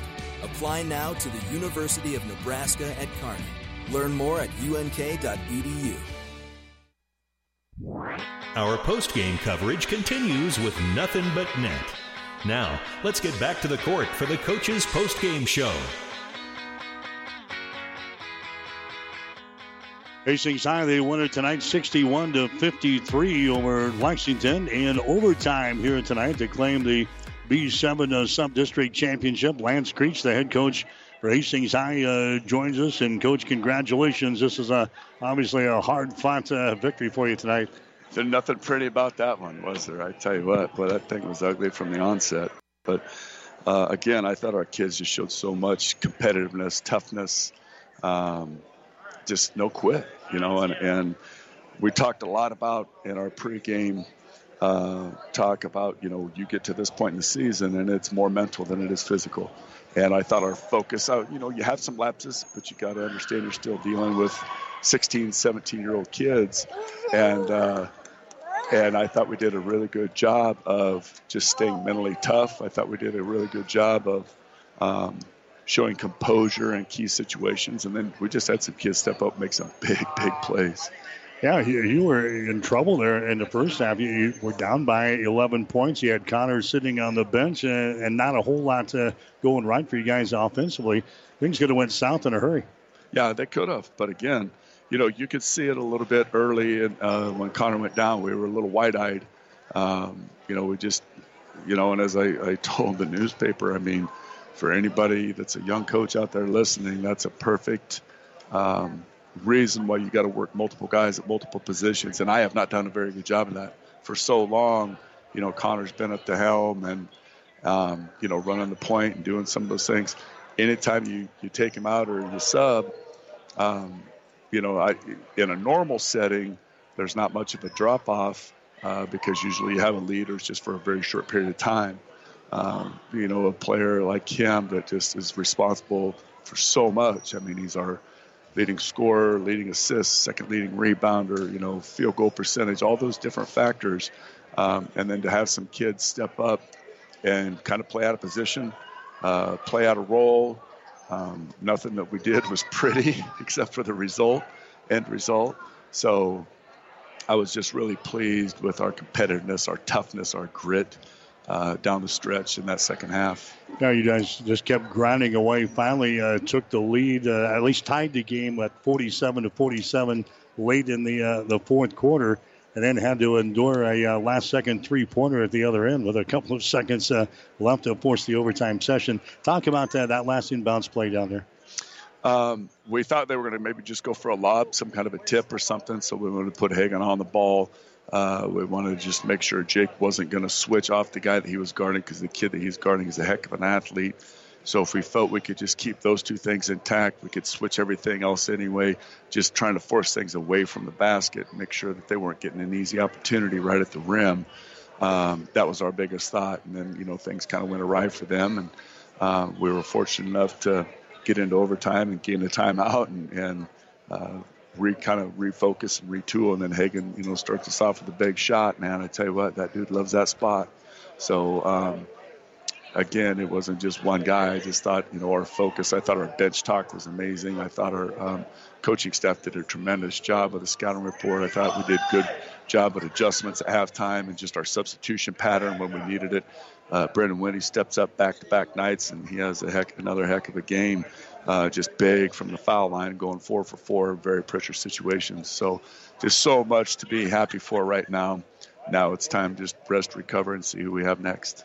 Apply now to the University of Nebraska at Kearney. Learn more at unk.edu.
Our post-game coverage continues with nothing but net. Now, let's get back to the court for the coach's post-game show.
Hastings High, they win it tonight 61 to 53 over Lexington in overtime here tonight to claim the B7 uh, Sub-District Championship. Lance Creech, the head coach for Hastings High, uh, joins us. And, Coach, congratulations. This is a, obviously a hard-fought uh, victory for you tonight.
There's nothing pretty about that one, was there? I tell you what, but that thing was ugly from the onset. But uh, again, I thought our kids just showed so much competitiveness, toughness, um, just no quit, you know. And, and we talked a lot about in our pregame uh, talk about, you know, you get to this point in the season and it's more mental than it is physical. And I thought our focus out, you know, you have some lapses, but you got to understand you're still dealing with 16, 17 year old kids. And, uh, and I thought we did a really good job of just staying mentally tough. I thought we did a really good job of um, showing composure in key situations. And then we just had some kids step up make some big, big plays.
Yeah, you, you were in trouble there in the first half. You, you, were down by 11 points. You had Connor sitting on the bench and, and not a whole lot uh, going right for you guys offensively. Things could have went south in a hurry.
Yeah, they could have. But again, you know, you could see it a little bit early and uh, when Connor went down. We were a little wide-eyed. Um, you know, we just, you know, and as I, I told the newspaper, I mean, for anybody that's a young coach out there listening, that's a perfect um, reason why you got to work multiple guys at multiple positions. And I have not done a very good job of that for so long. You know, Connor's been at the helm and, um, you know, running the point and doing some of those things. Anytime you, you take him out or you sub, um, you know, I, in a normal setting, there's not much of a drop off uh, because usually you have a leader just for a very short period of time. Um, you know, a player like him that just is responsible for so much. I mean, he's our leading scorer, leading assist, second leading rebounder, you know, field goal percentage, all those different factors. Um, and then to have some kids step up and kind of play out of position, uh, play out a role. Um, nothing that we did was pretty except for the result, end result. So I was just really pleased with our competitiveness, our toughness, our grit uh, down the stretch in that second half.
Now you guys just kept grinding away. Finally, uh, took the lead, uh, at least tied the game at 47 to 47 late in the uh, the fourth quarter, and then had to endure a uh, last second three pointer at the other end with a couple of seconds uh, left to force the overtime session. Talk about that that last inbounds play down there.
Um, we thought they were going to maybe just go for a lob, some kind of a tip or something, so we wanted to put Hagen on the ball. Uh, we wanted to just make sure Jake wasn't going to switch off the guy that he was guarding because the kid that he's guarding is a heck of an athlete. So if we felt we could just keep those two things intact, we could switch everything else anyway, just trying to force things away from the basket, make sure that they weren't getting an easy opportunity right at the rim. Um, that was our biggest thought. And then, you know, things kind of went awry for them. And uh, we were fortunate enough to get into overtime and gain a timeout and, and uh, re kind of refocus and retool, and then Hagen, you know, starts us off with a big shot. Man, I tell you what, that dude loves that spot. So um, again, it wasn't just one guy. I just thought, you know, our focus. I thought our bench talk was amazing. I thought our um, coaching staff did a tremendous job with the scouting report. I thought we did a good job with adjustments at halftime and just our substitution pattern when we needed it. Uh, Brennan Whitty steps up back-to-back nights, and he has a heck, another heck of a game uh, just big from the foul line, going four for four, very pressure situations. So, just so much to be happy for right now. Now it's time to just rest, recover, and see who we have next.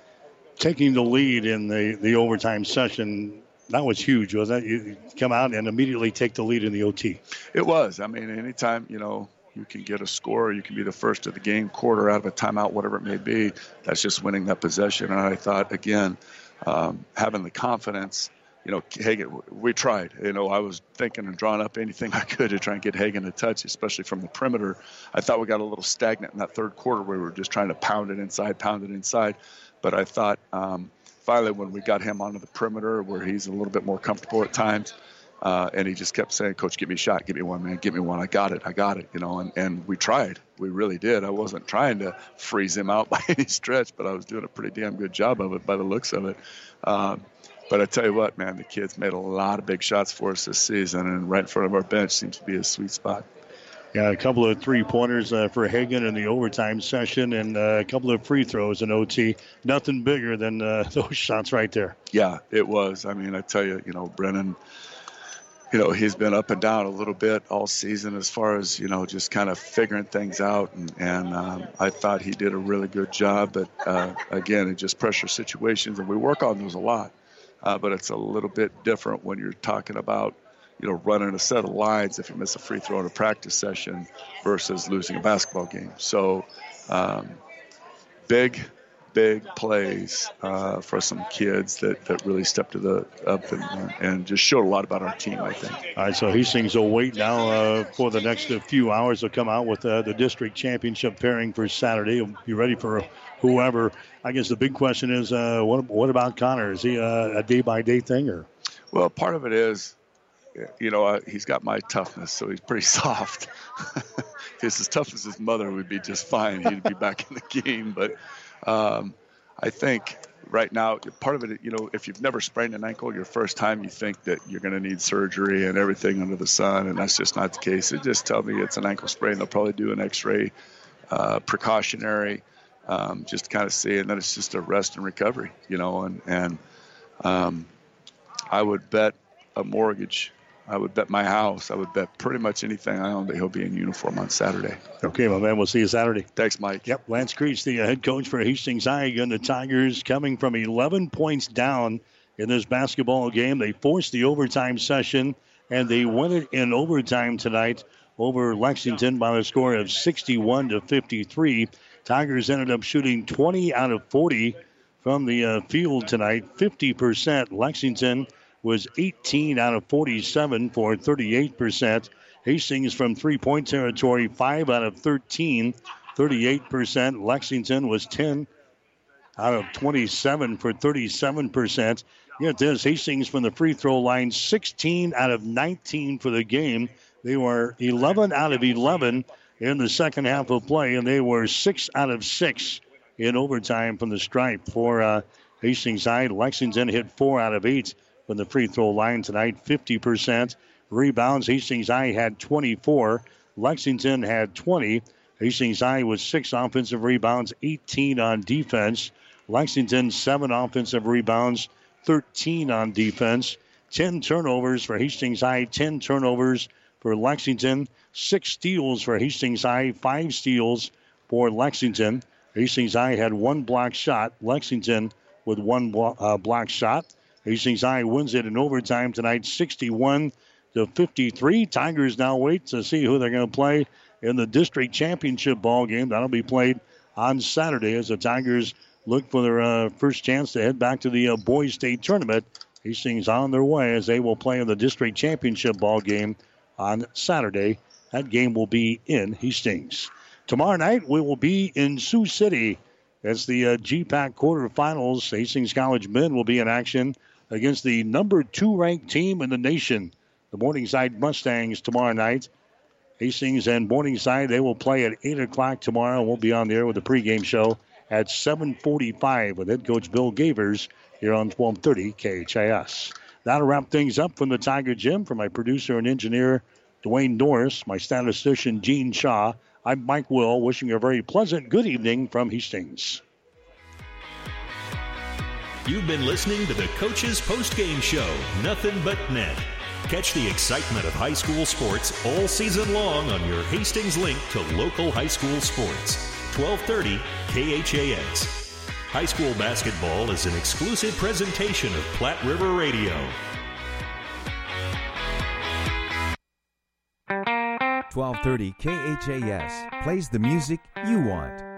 Taking the lead in the, the overtime session, that was huge, wasn't it? You come out and immediately take the lead in the OT.
It was. I mean, anytime, you know, you can get a score, you can be the first of the game, quarter out of a timeout, whatever it may be. That's just winning that possession. And I thought, again, um, having the confidence you know, Hagen, we tried. You know, I was thinking and drawing up anything I could to try and get Hagen to touch, especially from the perimeter. I thought we got a little stagnant in that third quarter where we were just trying to pound it inside, pound it inside. But I thought um, finally when we got him onto the perimeter where he's a little bit more comfortable at times, uh, and he just kept saying, "Coach, give me a shot, give me one, man, give me one. I got it, I got it." You know, and and we tried, we really did. I wasn't trying to freeze him out by any stretch, but I was doing a pretty damn good job of it by the looks of it. Um, but I tell you what, man, the kids made a lot of big shots for us this season, and right in front of our bench seems to be a sweet spot.
Yeah, a couple of three pointers uh, for Hagen in the overtime session, and uh, a couple of free throws in OT. Nothing bigger than uh, those shots right there.
Yeah, it was. I mean, I tell you, you know, Brennan, you know, he's been up and down a little bit all season as far as you know, just kind of figuring things out, and, and um, I thought he did a really good job. But uh, again, it just pressure situations, and we work on those a lot uh, but it's a little bit different when you're talking about you know running a set of lines if you miss a free throw in a practice session versus losing a basketball game. So um, big, big plays uh, for some kids that, that really stepped to the up and, and just showed a lot about our team. I think.
All right, so Hastings will wait now uh, for the next few hours to come out with uh, the district championship pairing for Saturday. Be ready for whoever. I guess the big question is, uh, what what about Connor? Is he a day by day thing or?
Well, part of it is, you know, uh, he's got my toughness, so he's pretty soft. if he's as tough as his mother, would be just fine. He'd be back in the game. But um, I think right now, part of it, you know, if you've never sprained an ankle your first time, you think that you're going to need surgery and everything under the sun, and that's just not the case. They just tell me it's an ankle sprain. They'll probably do an X-ray, uh, precautionary, um, just to kind of see, and then it's just a rest and recovery, you know, and and um, I would bet a mortgage. I would bet my house. I would bet pretty much anything I own that he'll be in uniform on Saturday.
Okay, my man. We'll see you Saturday.
Thanks, Mike.
Yep. Lance Creech, the uh, head coach for Hastings High. Again, the Tigers coming from 11 points down in this basketball game. They forced the overtime session, and they won it in overtime tonight over Lexington by a score of 61 to 53. Tigers ended up shooting 20 out of 40 from the uh, field tonight, 50%. Lexington was 18 out of 47 for 38%. Hastings from three point territory, 5 out of 13, 38%. Lexington was 10 out of 27 for 37%. Get this Hastings from the free throw line, 16 out of 19 for the game. They were 11 out of 11 in the second half of play, and they were 6 out of 6 in overtime from the stripe for uh, Hastings side. Lexington hit 4 out of 8 from the free throw line tonight, 50%. Rebounds, Hastings High had 24. Lexington had 20. Hastings High was six offensive rebounds, 18 on defense. Lexington, seven offensive rebounds, 13 on defense. 10 turnovers for Hastings High, 10 turnovers for Lexington, six steals for Hastings High, five steals for Lexington. Hastings High had one block shot. Lexington with one uh, block shot. Hastings High wins it in overtime tonight, 61 to 53. Tigers now wait to see who they're going to play in the district championship ball game. That'll be played on Saturday as the Tigers look for their uh, first chance to head back to the uh, boys state tournament. Hastings on their way as they will play in the district championship ball game on Saturday. That game will be in Hastings. Tomorrow night we will be in Sioux City. As the uh, GPAC quarterfinals, Hastings College men will be in action against the number two ranked team in the nation, the Morningside Mustangs, tomorrow night. Hastings and Morningside, they will play at 8 o'clock tomorrow. We'll be on the air with the pregame show at 7.45 with head coach Bill Gavers here on 1230 KHAS. That'll wrap things up from the Tiger Gym. For my producer and engineer, Dwayne Norris, my statistician, Gene Shaw, I'm Mike Will, wishing you a very pleasant good evening from Hastings.
You've been listening to the Coach's Post Game Show, Nothing But Net. Catch the excitement of high school sports all season long on your Hastings link to local high school sports. 1230 KHAS. High school basketball is an exclusive presentation of Platte River Radio.
1230 KHAS plays the music you want.